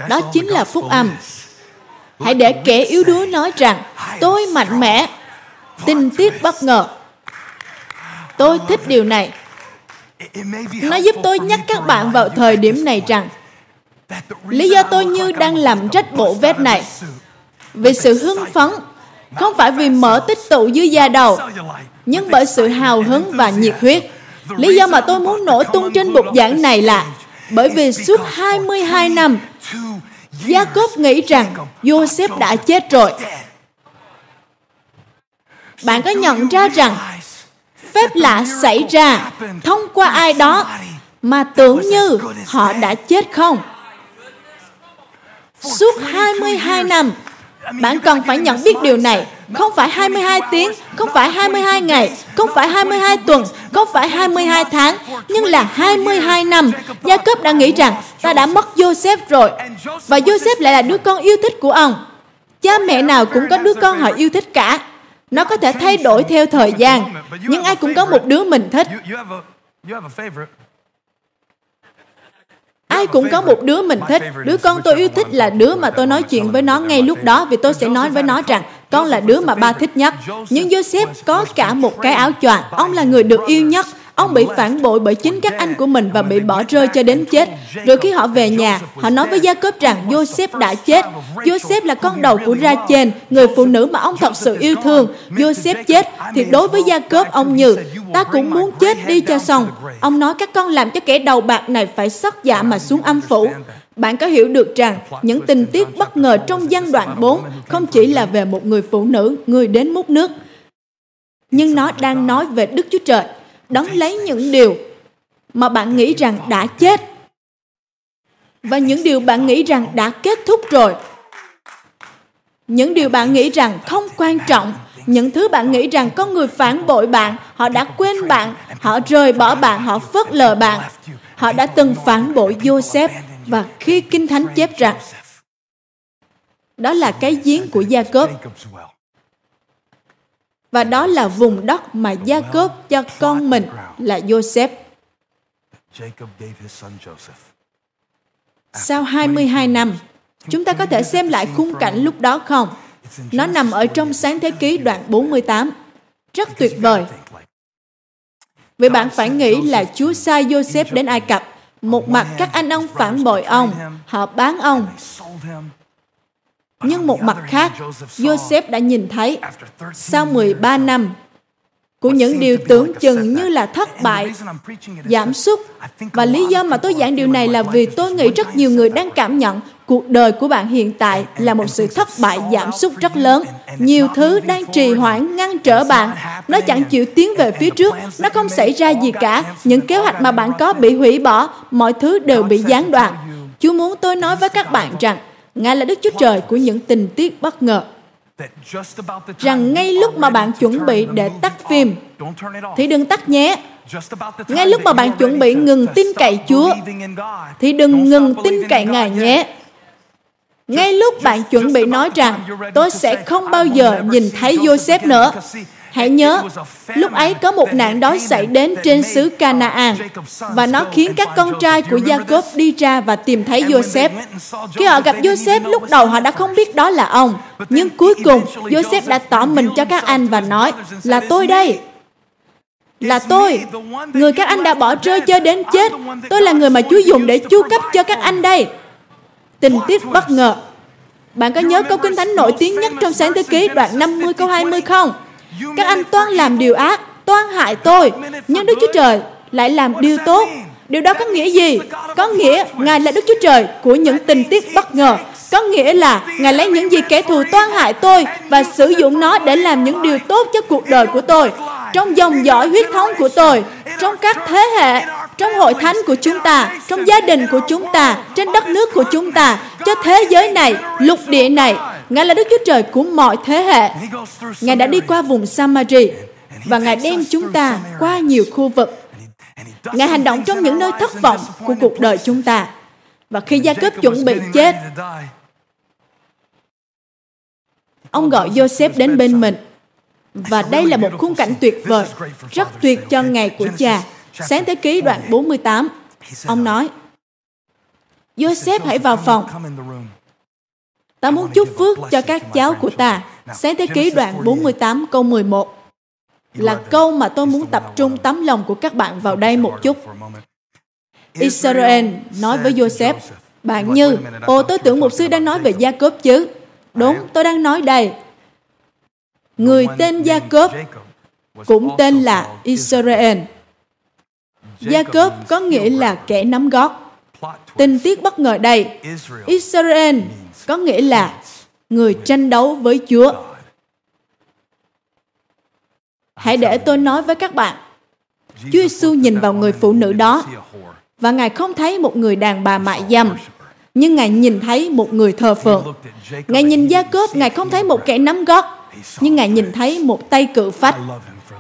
Đó chính là phúc âm. Hãy để kẻ yếu đuối nói rằng, tôi mạnh mẽ. Tinh tiết bất ngờ. Tôi thích điều này. Nó giúp tôi nhắc các bạn vào thời điểm này rằng lý do tôi như đang làm trách bộ vest này. vì sự hưng phấn không phải vì mỡ tích tụ dưới da đầu nhưng bởi sự hào hứng và nhiệt huyết. Lý do mà tôi muốn nổ tung trên bục giảng này là bởi vì suốt 22 năm Jacob nghĩ rằng Joseph đã chết rồi. Bạn có nhận ra rằng phép lạ xảy ra thông qua ai đó mà tưởng như họ đã chết không? Suốt 22 năm, bạn cần phải nhận biết điều này. Không phải 22 tiếng, không phải 22 ngày, không phải 22 tuần, không phải 22 tháng, nhưng là 22 năm. Gia Cốp đã nghĩ rằng ta đã mất Joseph rồi. Và Joseph lại là đứa con yêu thích của ông. Cha mẹ nào cũng có đứa con họ yêu thích cả. Nó có thể thay đổi theo thời gian, nhưng ai cũng có một đứa mình thích. Ai cũng có một đứa mình thích. Đứa con tôi yêu thích là đứa mà tôi nói chuyện với nó ngay lúc đó vì tôi sẽ nói với nó rằng con là đứa mà ba thích nhất. Nhưng Joseph có cả một cái áo choàng. Ông là người được yêu nhất. Ông bị phản bội bởi chính các anh của mình và bị bỏ rơi cho đến chết. Rồi khi họ về nhà, họ nói với Gia Cốp rằng Joseph đã chết. Joseph là con đầu của Rachel, người phụ nữ mà ông thật sự yêu thương. Joseph chết, thì đối với Gia Cốp ông như, ta cũng muốn chết đi cho xong. Ông nói các con làm cho kẻ đầu bạc này phải sóc dạ mà xuống âm phủ. Bạn có hiểu được rằng những tình tiết bất ngờ trong gian đoạn 4 không chỉ là về một người phụ nữ, người đến múc nước, nhưng nó đang nói về Đức Chúa Trời đón lấy những điều mà bạn nghĩ rằng đã chết. Và những điều bạn nghĩ rằng đã kết thúc rồi. Những điều bạn nghĩ rằng không quan trọng những thứ bạn nghĩ rằng có người phản bội bạn họ đã quên bạn họ rời bỏ bạn họ phớt lờ bạn. họ đã từng phản bội joseph và khi kinh thánh chép rằng đó là cái giếng của gia cốp và đó là vùng đất mà Gia Cốp cho con mình là Joseph. Sau 22 năm, chúng ta có thể xem lại khung cảnh lúc đó không? Nó nằm ở trong sáng thế ký đoạn 48. Rất tuyệt vời. Vì bạn phải nghĩ là Chúa sai Joseph đến Ai Cập. Một mặt các anh ông phản bội ông, họ bán ông, nhưng một mặt khác, Joseph đã nhìn thấy sau 13 năm của những điều tưởng chừng như là thất bại, giảm sút. Và lý do mà tôi giảng điều này là vì tôi nghĩ rất nhiều người đang cảm nhận cuộc đời của bạn hiện tại là một sự thất bại giảm sút rất lớn. Nhiều thứ đang trì hoãn ngăn trở bạn. Nó chẳng chịu tiến về phía trước. Nó không xảy ra gì cả. Những kế hoạch mà bạn có bị hủy bỏ. Mọi thứ đều bị gián đoạn. Chúa muốn tôi nói với các bạn rằng Ngài là Đức Chúa Trời của những tình tiết bất ngờ. Rằng ngay lúc mà bạn chuẩn bị để tắt phim, thì đừng tắt nhé. Ngay lúc mà bạn chuẩn bị ngừng tin cậy Chúa, thì đừng ngừng tin cậy Ngài nhé. Ngay lúc bạn chuẩn bị nói rằng tôi sẽ không bao giờ nhìn thấy Joseph nữa, Hãy nhớ, lúc ấy có một nạn đói xảy đến trên xứ Canaan và nó khiến các con trai của Jacob đi ra và tìm thấy Joseph. Khi họ gặp Joseph, lúc đầu họ đã không biết đó là ông. Nhưng cuối cùng, Joseph đã tỏ mình cho các anh và nói, là tôi đây. Là tôi, người các anh đã bỏ rơi cho đến chết. Tôi là người mà Chúa dùng để chu cấp cho các anh đây. Tình tiết bất ngờ. Bạn có nhớ câu kinh thánh nổi tiếng nhất trong sáng thế ký đoạn 50 câu 20 không? Các anh toan làm điều ác, toan hại tôi, nhưng Đức Chúa Trời lại làm điều tốt. Điều đó có nghĩa gì? Có nghĩa Ngài là Đức Chúa Trời của những tình tiết bất ngờ. Có nghĩa là Ngài lấy những gì kẻ thù toan hại tôi và sử dụng nó để làm những điều tốt cho cuộc đời của tôi. Trong dòng dõi huyết thống của tôi, trong các thế hệ, trong hội thánh của chúng ta, trong gia đình của chúng ta, trên đất nước của chúng ta, cho thế giới này, lục địa này, Ngài là Đức Chúa Trời của mọi thế hệ. Ngài đã đi qua vùng Samari và Ngài đem chúng ta qua nhiều khu vực. Ngài hành động trong những nơi thất vọng của cuộc đời chúng ta. Và khi Gia Cớp chuẩn bị chết, Ông gọi Joseph đến bên mình. Và đây là một khung cảnh tuyệt vời, rất tuyệt cho ngày của cha. Sáng thế ký đoạn 48, ông nói, Joseph hãy vào phòng. Ta muốn chúc phước cho các cháu của ta. Sáng thế ký đoạn 48 câu 11 là câu mà tôi muốn tập trung tấm lòng của các bạn vào đây một chút. Israel nói với Joseph, bạn như, ồ tôi tưởng một sư đang nói về Gia Cốp chứ. Đúng, tôi đang nói đây. Người tên Gia Cốp cũng tên là Israel. Gia Cốp có nghĩa là kẻ nắm gót. Tình tiết bất ngờ đây, Israel có nghĩa là người tranh đấu với Chúa. Hãy để tôi nói với các bạn. Chúa Giêsu nhìn vào người phụ nữ đó và Ngài không thấy một người đàn bà mại dâm, nhưng Ngài nhìn thấy một người thờ phượng. Ngài nhìn Gia Cốp, Ngài không thấy một kẻ nắm gót, nhưng Ngài nhìn thấy một tay cự phách.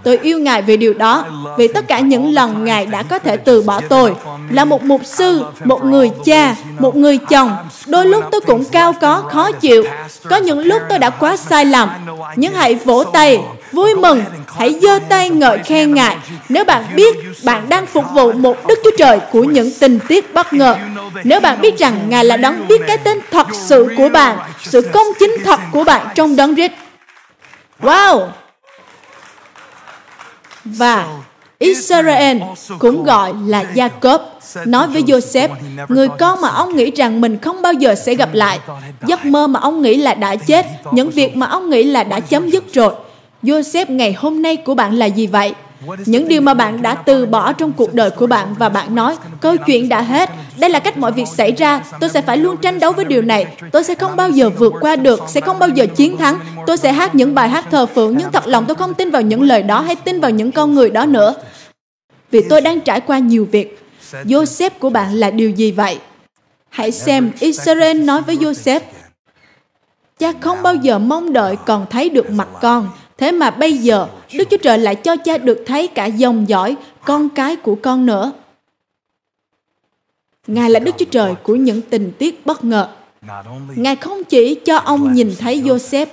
Tôi yêu Ngài vì điều đó, vì tất cả những lần Ngài đã có thể từ bỏ tôi. Là một mục sư, một người cha, một người chồng, đôi lúc tôi cũng cao có, khó chịu. Có những lúc tôi đã quá sai lầm. Nhưng hãy vỗ tay, vui mừng, hãy giơ tay ngợi khen Ngài. Nếu bạn biết bạn đang phục vụ một Đức Chúa Trời của những tình tiết bất ngờ, nếu bạn biết rằng Ngài là đấng biết cái tên thật sự của bạn, sự công chính thật của bạn trong đấng Christ. Wow! Và Israel cũng gọi là Jacob nói với Joseph, người con mà ông nghĩ rằng mình không bao giờ sẽ gặp lại, giấc mơ mà ông nghĩ là đã chết, những việc mà ông nghĩ là đã chấm dứt rồi. Joseph ngày hôm nay của bạn là gì vậy? Những điều mà bạn đã từ bỏ trong cuộc đời của bạn và bạn nói, câu chuyện đã hết, đây là cách mọi việc xảy ra, tôi sẽ phải luôn tranh đấu với điều này, tôi sẽ không bao giờ vượt qua được, sẽ không bao giờ chiến thắng, tôi sẽ hát những bài hát thờ phượng, nhưng thật lòng tôi không tin vào những lời đó hay tin vào những con người đó nữa. Vì tôi đang trải qua nhiều việc. Joseph của bạn là điều gì vậy? Hãy xem Israel nói với Joseph, Cha không bao giờ mong đợi còn thấy được mặt con, Thế mà bây giờ, Đức Chúa Trời lại cho cha được thấy cả dòng dõi con cái của con nữa. Ngài là Đức Chúa Trời của những tình tiết bất ngờ. Ngài không chỉ cho ông nhìn thấy Joseph,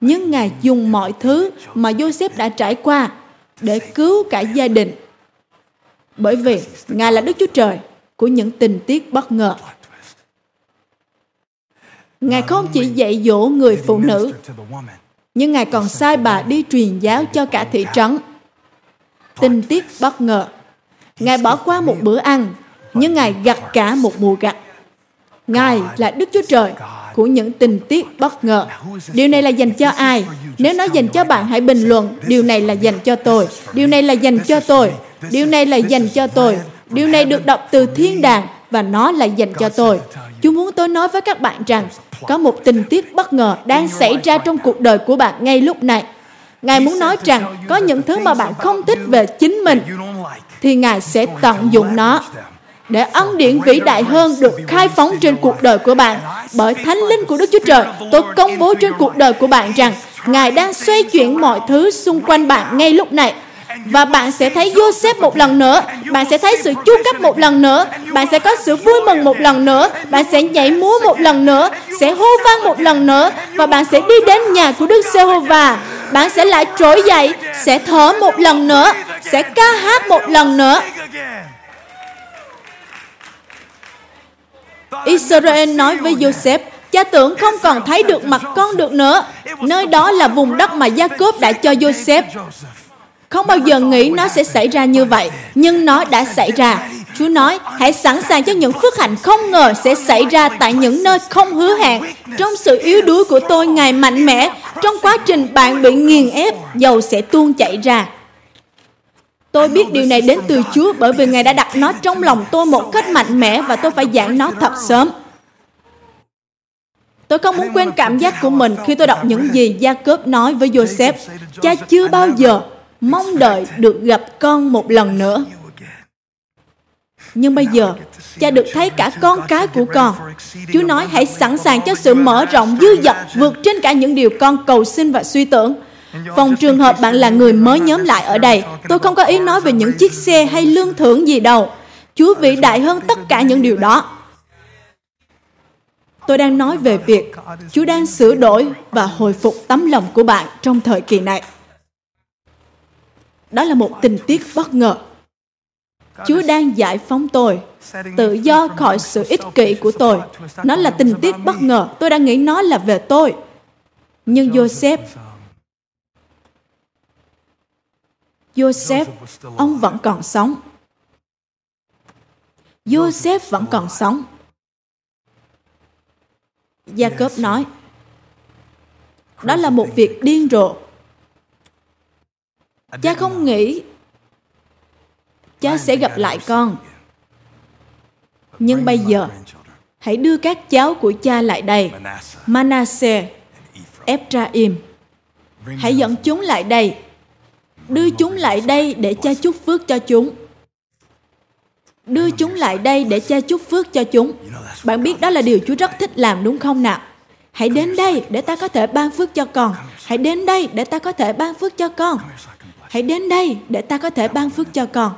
nhưng Ngài dùng mọi thứ mà Joseph đã trải qua để cứu cả gia đình. Bởi vì Ngài là Đức Chúa Trời của những tình tiết bất ngờ. Ngài không chỉ dạy dỗ người phụ nữ nhưng Ngài còn sai bà đi truyền giáo cho cả thị trấn. Tình tiết bất ngờ. Ngài bỏ qua một bữa ăn, nhưng Ngài gặt cả một mùa gặt. Ngài là Đức Chúa Trời của những tình tiết bất ngờ. Điều này là dành cho ai? Nếu nó dành cho bạn hãy bình luận, điều này là dành cho tôi. Điều này là dành cho tôi. Điều này là dành cho tôi. Điều này được đọc từ thiên đàng và nó là dành cho tôi. Chúa muốn tôi nói với các bạn rằng có một tình tiết bất ngờ đang xảy ra trong cuộc đời của bạn ngay lúc này. Ngài muốn nói rằng có những thứ mà bạn không thích về chính mình thì Ngài sẽ tận dụng nó để ân điển vĩ đại hơn được khai phóng trên cuộc đời của bạn. Bởi thánh linh của Đức Chúa Trời. Tôi công bố trên cuộc đời của bạn rằng Ngài đang xoay chuyển mọi thứ xung quanh bạn ngay lúc này và bạn sẽ thấy Joseph một lần nữa. Bạn sẽ thấy sự chu cấp một lần nữa. Bạn sẽ có sự vui mừng một lần nữa. Bạn sẽ nhảy múa một lần nữa. Sẽ hô vang một lần nữa. Và bạn sẽ đi đến nhà của Đức Giê-hô-va. Bạn sẽ lại trỗi dậy, sẽ thở một lần nữa, sẽ ca hát một lần nữa. Israel nói với Joseph, Cha tưởng không còn thấy được mặt con được nữa. Nơi đó là vùng đất mà Gia đã cho Joseph không bao giờ nghĩ nó sẽ xảy ra như vậy, nhưng nó đã xảy ra. Chúa nói, hãy sẵn sàng cho những phước hạnh không ngờ sẽ xảy ra tại những nơi không hứa hẹn. Trong sự yếu đuối của tôi, Ngài mạnh mẽ. Trong quá trình bạn bị nghiền ép, dầu sẽ tuôn chảy ra. Tôi biết điều này đến từ Chúa bởi vì Ngài đã đặt nó trong lòng tôi một cách mạnh mẽ và tôi phải giảng nó thật sớm. Tôi không muốn quên cảm giác của mình khi tôi đọc những gì Gia Cớp nói với Joseph. Cha chưa bao giờ mong đợi được gặp con một lần nữa. Nhưng bây giờ, cha được thấy cả con cái của con. Chúa nói hãy sẵn sàng cho sự mở rộng dư dật vượt trên cả những điều con cầu xin và suy tưởng. Phòng trường hợp bạn là người mới nhóm lại ở đây, tôi không có ý nói về những chiếc xe hay lương thưởng gì đâu. Chúa vĩ đại hơn tất cả những điều đó. Tôi đang nói về việc Chúa đang sửa đổi và hồi phục tấm lòng của bạn trong thời kỳ này. Đó là một tình tiết bất ngờ. Chúa đang giải phóng tôi, tự do khỏi sự ích kỷ của tôi. Nó là tình tiết bất ngờ. Tôi đang nghĩ nó là về tôi. Nhưng Joseph, Joseph, ông vẫn còn sống. Joseph vẫn còn sống. Jacob nói, đó là một việc điên rồ. Cha không nghĩ cha sẽ gặp lại con. Nhưng bây giờ, hãy đưa các cháu của cha lại đây. Manasseh, Ephraim. Hãy dẫn chúng lại đây. Đưa chúng lại đây để cha chúc phước cho chúng. Đưa chúng lại đây để cha chúc phước cho chúng. Bạn biết đó là điều Chúa rất thích làm đúng không nào? Hãy đến đây để ta có thể ban phước cho con. Hãy đến đây để ta có thể ban phước cho con. Hãy đến đây để ta có thể ban phước cho con.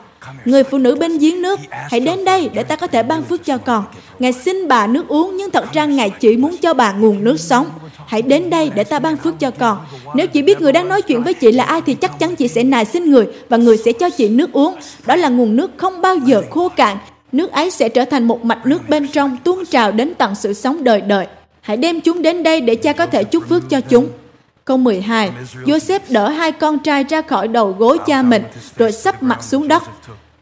Người phụ nữ bên giếng nước, hãy đến đây để ta có thể ban phước cho con. Ngài xin bà nước uống, nhưng thật ra Ngài chỉ muốn cho bà nguồn nước sống. Hãy đến đây để ta ban phước cho con. Nếu chị biết người đang nói chuyện với chị là ai thì chắc chắn chị sẽ nài xin người và người sẽ cho chị nước uống. Đó là nguồn nước không bao giờ khô cạn. Nước ấy sẽ trở thành một mạch nước bên trong tuôn trào đến tận sự sống đời đời. Hãy đem chúng đến đây để cha có thể chúc phước cho chúng. Câu 12, Joseph đỡ hai con trai ra khỏi đầu gối cha mình, rồi sắp mặt xuống đất.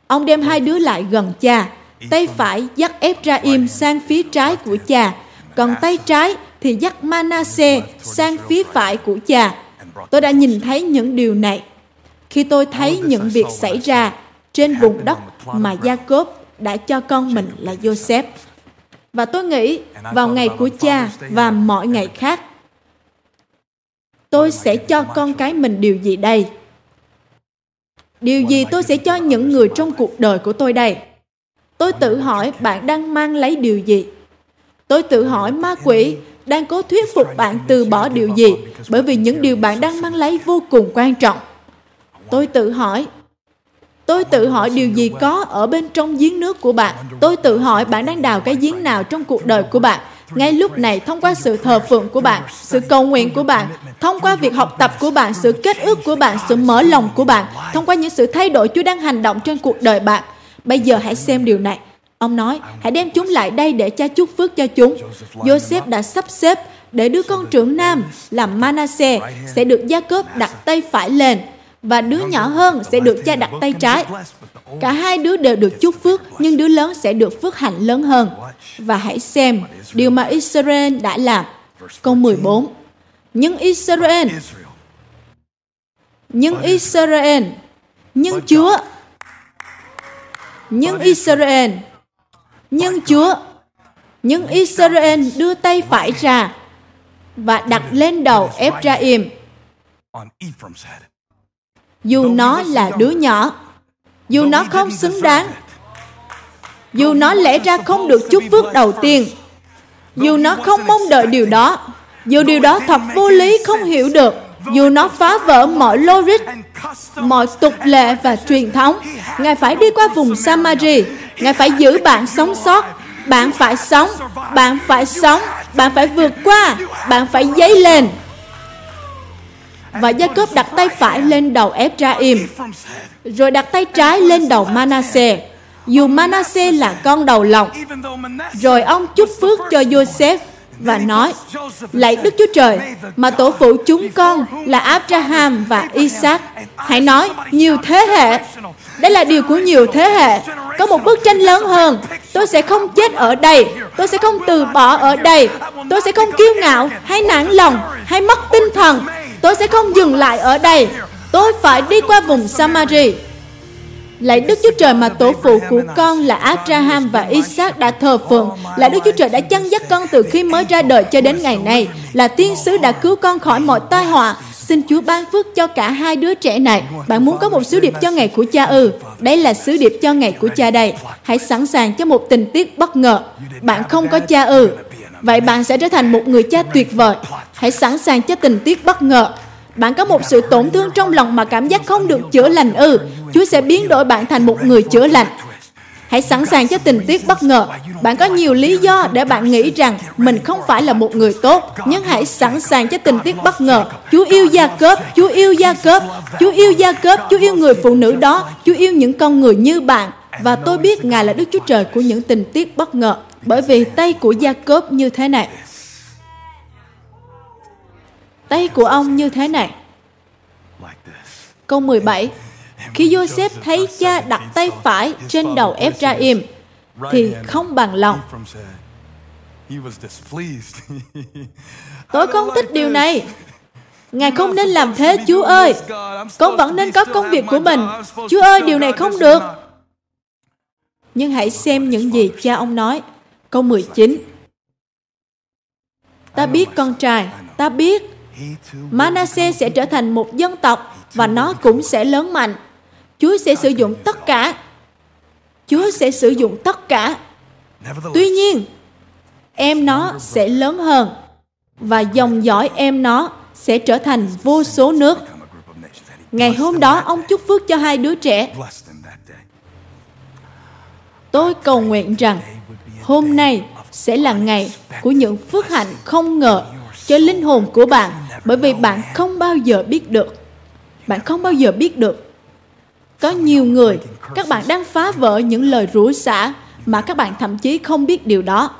Ông đem hai đứa lại gần cha, tay phải dắt Ephraim sang phía trái của cha, còn tay trái thì dắt Manasseh sang phía phải của cha. Tôi đã nhìn thấy những điều này khi tôi thấy những việc xảy ra trên vùng đất mà Gia Cốp đã cho con mình là Joseph. Và tôi nghĩ vào ngày của cha và mọi ngày khác, tôi sẽ cho con cái mình điều gì đây? Điều gì tôi sẽ cho những người trong cuộc đời của tôi đây? Tôi tự hỏi bạn đang mang lấy điều gì? Tôi tự hỏi ma quỷ đang cố thuyết phục bạn từ bỏ điều gì, bởi vì những điều bạn đang mang lấy vô cùng quan trọng. Tôi tự hỏi, Tôi tự hỏi điều gì có ở bên trong giếng nước của bạn. Tôi tự hỏi bạn đang đào cái giếng nào trong cuộc đời của bạn. Ngay lúc này, thông qua sự thờ phượng của bạn, sự cầu nguyện của bạn, thông qua việc học tập của bạn, sự kết ước của bạn, sự mở lòng của bạn, thông qua những sự thay đổi Chúa đang hành động trên cuộc đời bạn. Bây giờ hãy xem điều này. Ông nói, hãy đem chúng lại đây để cha chúc phước cho chúng. Joseph đã sắp xếp để đứa con trưởng nam là Manasseh sẽ được Gia Cốp đặt tay phải lên và đứa nhỏ hơn sẽ được cha đặt tay trái. Cả hai đứa đều được chúc phước, nhưng đứa lớn sẽ được phước hạnh lớn hơn. Và hãy xem điều mà Israel đã làm. Câu 14. Nhưng Israel, nhưng Israel, nhưng Chúa, nhưng Israel, nhưng Chúa, nhưng Israel đưa tay phải ra và đặt lên đầu Ephraim dù nó là đứa nhỏ dù nó không xứng đáng dù nó lẽ ra không được chúc phước đầu tiên. Dù nó không mong đợi điều đó dù điều đó thật vô lý không hiểu được. dù nó phá vỡ mọi logic mọi tục lệ và truyền thống ngài phải đi qua vùng samari ngài phải giữ bạn sống sót bạn phải sống bạn phải sống bạn phải vượt qua bạn phải dấy lên và Jacob đặt tay phải lên đầu Ephraim, rồi đặt tay trái lên đầu Manasseh. Dù Manasseh là con đầu lòng, rồi ông chúc phước cho Joseph và nói, Lạy Đức Chúa Trời, mà tổ phụ chúng con là Abraham và Isaac. Hãy nói, nhiều thế hệ. Đây là điều của nhiều thế hệ. Có một bức tranh lớn hơn. Tôi sẽ không chết ở đây. Tôi sẽ không từ bỏ ở đây. Tôi sẽ không kiêu ngạo hay nản lòng hay mất tinh thần Tôi sẽ không dừng lại ở đây Tôi phải đi qua vùng Samari Lạy Đức Chúa Trời mà tổ phụ của con là Abraham và Isaac đã thờ phượng. Là Đức Chúa Trời đã chăn dắt con từ khi mới ra đời cho đến ngày nay. Là tiên sứ đã cứu con khỏi mọi tai họa. Xin Chúa ban phước cho cả hai đứa trẻ này. Bạn muốn có một sứ điệp cho ngày của cha ư? Ừ, Đây là sứ điệp cho ngày của cha đây. Hãy sẵn sàng cho một tình tiết bất ngờ. Bạn không có cha ư. Ừ, Vậy bạn sẽ trở thành một người cha tuyệt vời. Hãy sẵn sàng cho tình tiết bất ngờ. Bạn có một sự tổn thương trong lòng mà cảm giác không được chữa lành ư. Chúa sẽ biến đổi bạn thành một người chữa lành. Hãy sẵn sàng cho tình tiết bất ngờ. Bạn có nhiều lý do để bạn nghĩ rằng mình không phải là một người tốt, nhưng hãy sẵn sàng cho tình tiết bất ngờ. Chúa yêu Gia Cớp, Chúa yêu Gia Cớp, Chúa yêu Gia Cớp, Chúa yêu người phụ nữ đó, Chúa yêu những con người như bạn. Và tôi biết Ngài là Đức Chúa Trời của những tình tiết bất ngờ, bởi vì tay của Gia Cớp như thế này. Tay của ông như thế này. Câu 17 khi Joseph thấy cha đặt tay phải trên đầu Ephraim, thì không bằng lòng. Tôi không thích điều này. Ngài không nên làm thế, Chúa ơi. Con vẫn nên có công việc của mình. Chúa ơi, điều này không được. Nhưng hãy xem những gì cha ông nói. Câu 19. Ta biết con trai, ta biết Manasseh sẽ trở thành một dân tộc và nó cũng sẽ lớn mạnh. Chúa sẽ sử dụng tất cả. Chúa sẽ sử dụng tất cả. Tuy nhiên, em nó sẽ lớn hơn và dòng dõi em nó sẽ trở thành vô số nước. Ngày hôm đó, ông chúc phước cho hai đứa trẻ. Tôi cầu nguyện rằng hôm nay sẽ là ngày của những phước hạnh không ngờ cho linh hồn của bạn bởi vì bạn không bao giờ biết được. Bạn không bao giờ biết được có nhiều người, các bạn đang phá vỡ những lời rủa xả mà các bạn thậm chí không biết điều đó.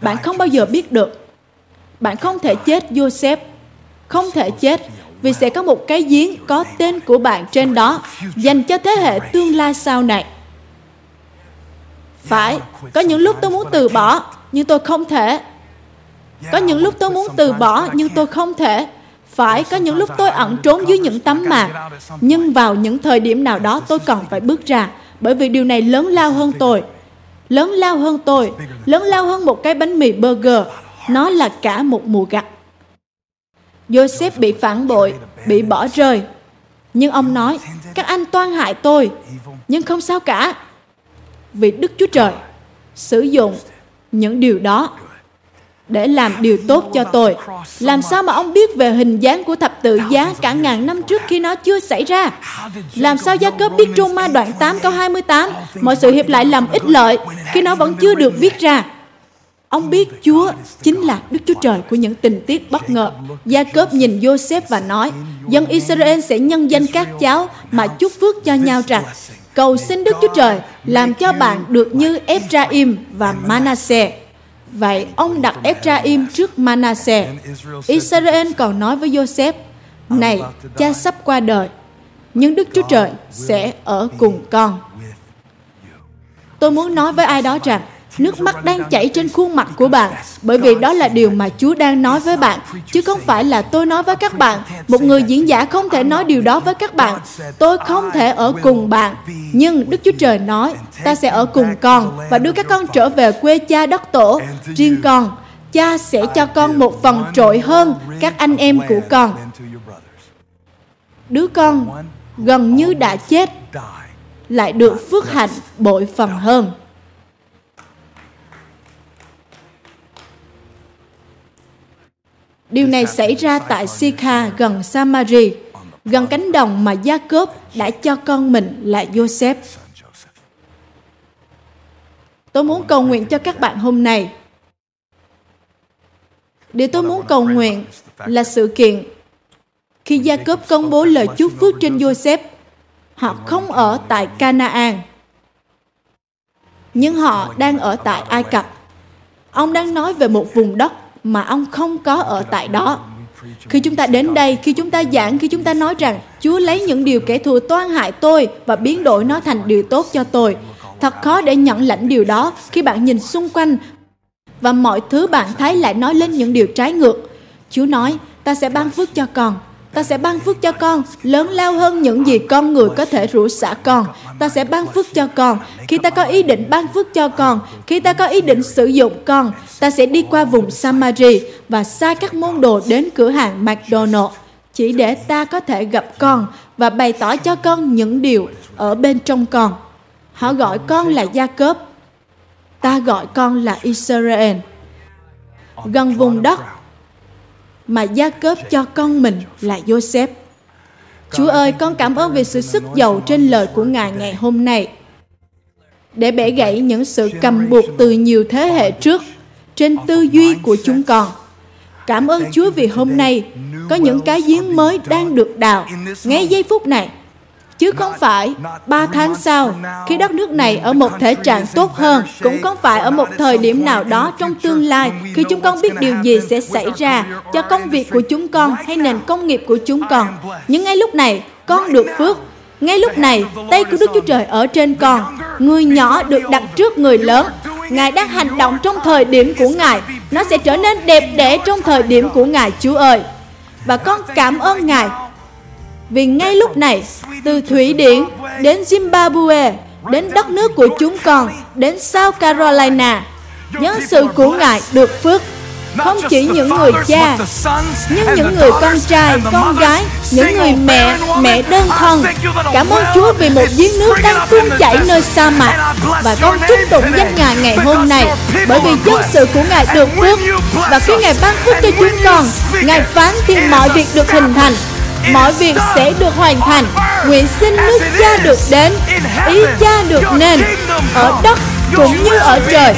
Bạn không bao giờ biết được. Bạn không thể chết Joseph. Không thể chết vì sẽ có một cái giếng có tên của bạn trên đó dành cho thế hệ tương lai sau này. Phải, có những lúc tôi muốn từ bỏ, nhưng tôi không thể. Có những lúc tôi muốn từ bỏ, nhưng tôi không thể. Phải có những lúc tôi ẩn trốn dưới những tấm màn, nhưng vào những thời điểm nào đó tôi còn phải bước ra, bởi vì điều này lớn lao hơn tôi. Lớn lao hơn tôi, lớn lao hơn một cái bánh mì burger. Nó là cả một mùa gặt. Joseph bị phản bội, bị bỏ rơi. Nhưng ông nói, các anh toan hại tôi, nhưng không sao cả. Vì Đức Chúa Trời sử dụng những điều đó để làm điều tốt cho tôi. Làm sao mà ông biết về hình dáng của thập tự giá cả ngàn năm trước khi nó chưa xảy ra? Làm sao Gia Cớp biết trong ma đoạn 8 câu 28 mọi sự hiệp lại làm ích lợi khi nó vẫn chưa được viết ra? Ông biết Chúa chính là Đức Chúa Trời của những tình tiết bất ngờ. Gia Cớp nhìn Joseph và nói, dân Israel sẽ nhân danh các cháu mà chúc phước cho nhau rằng, cầu xin Đức Chúa Trời làm cho bạn được như Ephraim và Manasseh Vậy ông đặt Ephraim trước Manasseh. Israel còn nói với Joseph, Này, cha sắp qua đời, nhưng Đức Chúa Trời sẽ ở cùng con. Tôi muốn nói với ai đó rằng, Nước mắt đang chảy trên khuôn mặt của bạn bởi vì đó là điều mà Chúa đang nói với bạn, chứ không phải là tôi nói với các bạn. Một người diễn giả không thể nói điều đó với các bạn. Tôi không thể ở cùng bạn. Nhưng Đức Chúa Trời nói, ta sẽ ở cùng con và đưa các con trở về quê cha đất tổ. Riêng con, cha sẽ cho con một phần trội hơn các anh em của con. Đứa con gần như đã chết lại được phước hạnh bội phần hơn. Điều này xảy ra tại Sikha gần Samari, gần cánh đồng mà Gia Cốp đã cho con mình là Joseph. Tôi muốn cầu nguyện cho các bạn hôm nay. Điều tôi muốn cầu nguyện là sự kiện khi Gia Cốp công bố lời chúc phước trên Joseph, họ không ở tại Canaan, nhưng họ đang ở tại Ai Cập. Ông đang nói về một vùng đất mà ông không có ở tại đó. Khi chúng ta đến đây, khi chúng ta giảng, khi chúng ta nói rằng Chúa lấy những điều kẻ thù toan hại tôi và biến đổi nó thành điều tốt cho tôi. Thật khó để nhận lãnh điều đó khi bạn nhìn xung quanh và mọi thứ bạn thấy lại nói lên những điều trái ngược. Chúa nói, ta sẽ ban phước cho con, ta sẽ ban phước cho con, lớn lao hơn những gì con người có thể rủa xả con. Ta sẽ ban phước cho con. Khi ta có ý định ban phước cho con, khi ta có ý định sử dụng con, ta sẽ đi qua vùng samari và sai các môn đồ đến cửa hàng mcdonald chỉ để ta có thể gặp con và bày tỏ cho con những điều ở bên trong con. Họ gọi con là gia cớp ta gọi con là israel. Gần vùng đất mà gia cớp cho con mình là Joseph. Chúa ơi, con cảm ơn vì sự sức giàu trên lời của Ngài ngày hôm nay. để bẻ gãy những sự cầm buộc từ nhiều thế hệ trước trên tư duy của chúng con. Cảm ơn Chúa vì hôm nay có những cái giếng mới đang được đào ngay giây phút này chứ không phải ba tháng sau khi đất nước này ở một thể trạng tốt hơn cũng không phải ở một thời điểm nào đó trong tương lai khi chúng con biết điều gì sẽ xảy ra cho công việc của chúng con hay nền công nghiệp của chúng con. nhưng ngay lúc này con được phước. Ngay lúc này tay của đức chúa trời ở trên con. người nhỏ được đặt trước người lớn. ngài đang hành động trong thời điểm của ngài. nó sẽ trở nên đẹp đẽ trong thời điểm của ngài chúa ơi. Và con cảm ơn ngài vì ngay lúc này, từ Thụy Điển đến Zimbabwe, đến đất nước của chúng con, đến South Carolina, nhân sự của Ngài được phước. Không chỉ những người cha nhưng những người con trai con gái những người mẹ mẹ đơn thân. Cảm ơn chúa vì một giếng nước đang tuôn chảy nơi sa mạc. Và con chúc tụng danh ngài ngày hôm nay bởi vì dân sự của ngài được phước. Và khi ngài ban phước cho chúng con ngài phán thì mọi việc được hình thành mọi việc sẽ được hoàn thành. nguyện xin nước cha được đến ý cha được nên ở đất cũng như ở trời.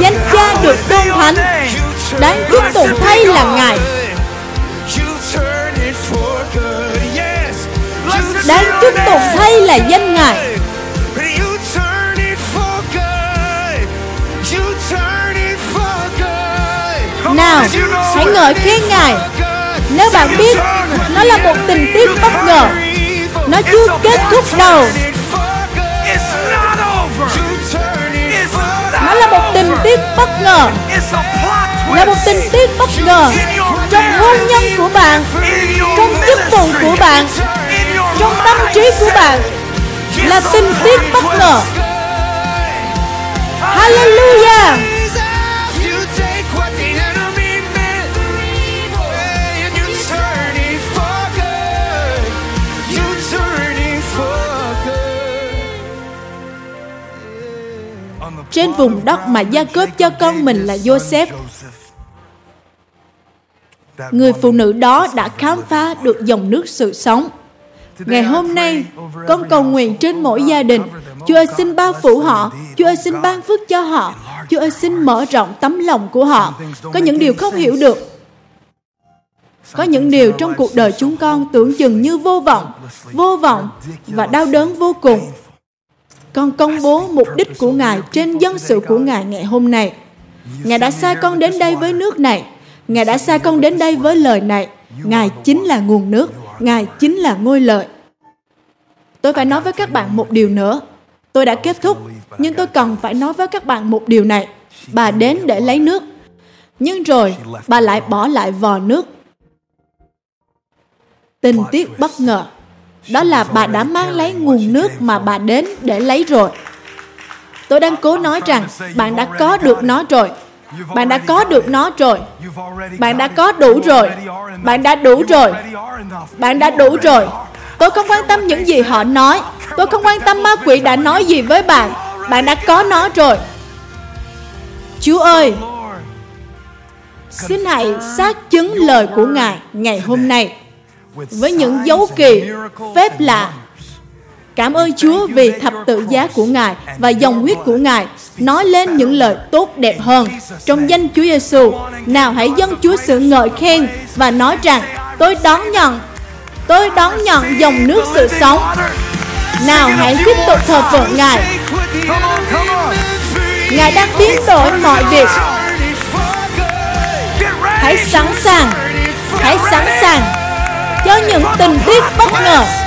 danh cha được tôn thánh. đáng chúc tụng thay là ngài. Đáng chúc tụng thay là danh ngài. Nào hãy ngợi khen ngài nếu bạn biết nó là một tình tiết bất ngờ. Nó chưa kết thúc đâu. Nó là một tình tiết bất ngờ. Là một tình tiết bất ngờ Trong hôn nhân của bạn Trong chức vụ của bạn Trong tâm trí của bạn. Là tình tiết bất ngờ. Hallelujah trên vùng đất mà Gia cướp cho con mình là Joseph. Người phụ nữ đó đã khám phá được dòng nước sự sống. Ngày hôm nay, con cầu nguyện trên mỗi gia đình. Chúa ơi xin bao phủ họ. Chúa ơi xin ban phước cho họ. Chúa ơi xin mở rộng tấm lòng của họ. Có những điều không hiểu được. Có những điều trong cuộc đời chúng con tưởng chừng như vô vọng, vô vọng và đau đớn vô cùng. Con công bố mục đích của Ngài trên dân sự của Ngài ngày hôm nay. Ngài đã sai con đến đây với nước này. Ngài đã sai con đến đây với lời này. Ngài chính là nguồn nước. Ngài chính là ngôi lợi. Tôi phải nói với các bạn một điều nữa. Tôi đã kết thúc, nhưng tôi cần phải nói với các bạn một điều này. Bà đến để lấy nước. Nhưng rồi, bà lại bỏ lại vò nước. Tình tiết bất ngờ đó là bà đã mang lấy nguồn nước mà bà đến để lấy rồi. Tôi đang cố nói rằng bạn đã có được nó rồi. Bạn đã có được nó rồi. Bạn đã có đủ rồi. Bạn đã đủ rồi. Bạn đã đủ rồi. Tôi không quan tâm những gì họ nói. Tôi không quan tâm ma quỷ đã nói gì với bạn. Bạn đã có nó rồi. Chúa ơi, xin hãy xác chứng lời của Ngài ngày hôm nay với những dấu kỳ, phép lạ. Cảm ơn Chúa vì thập tự giá của Ngài và dòng huyết của Ngài nói lên những lời tốt đẹp hơn. Trong danh Chúa Giêsu, nào hãy dâng Chúa sự ngợi khen và nói rằng tôi đón nhận, tôi đón nhận dòng nước sự sống. Nào hãy tiếp tục thờ phượng Ngài. Ngài đang biến đổi mọi việc. Hãy sẵn sàng, hãy sẵn sàng cho những tình tiết bất ngờ.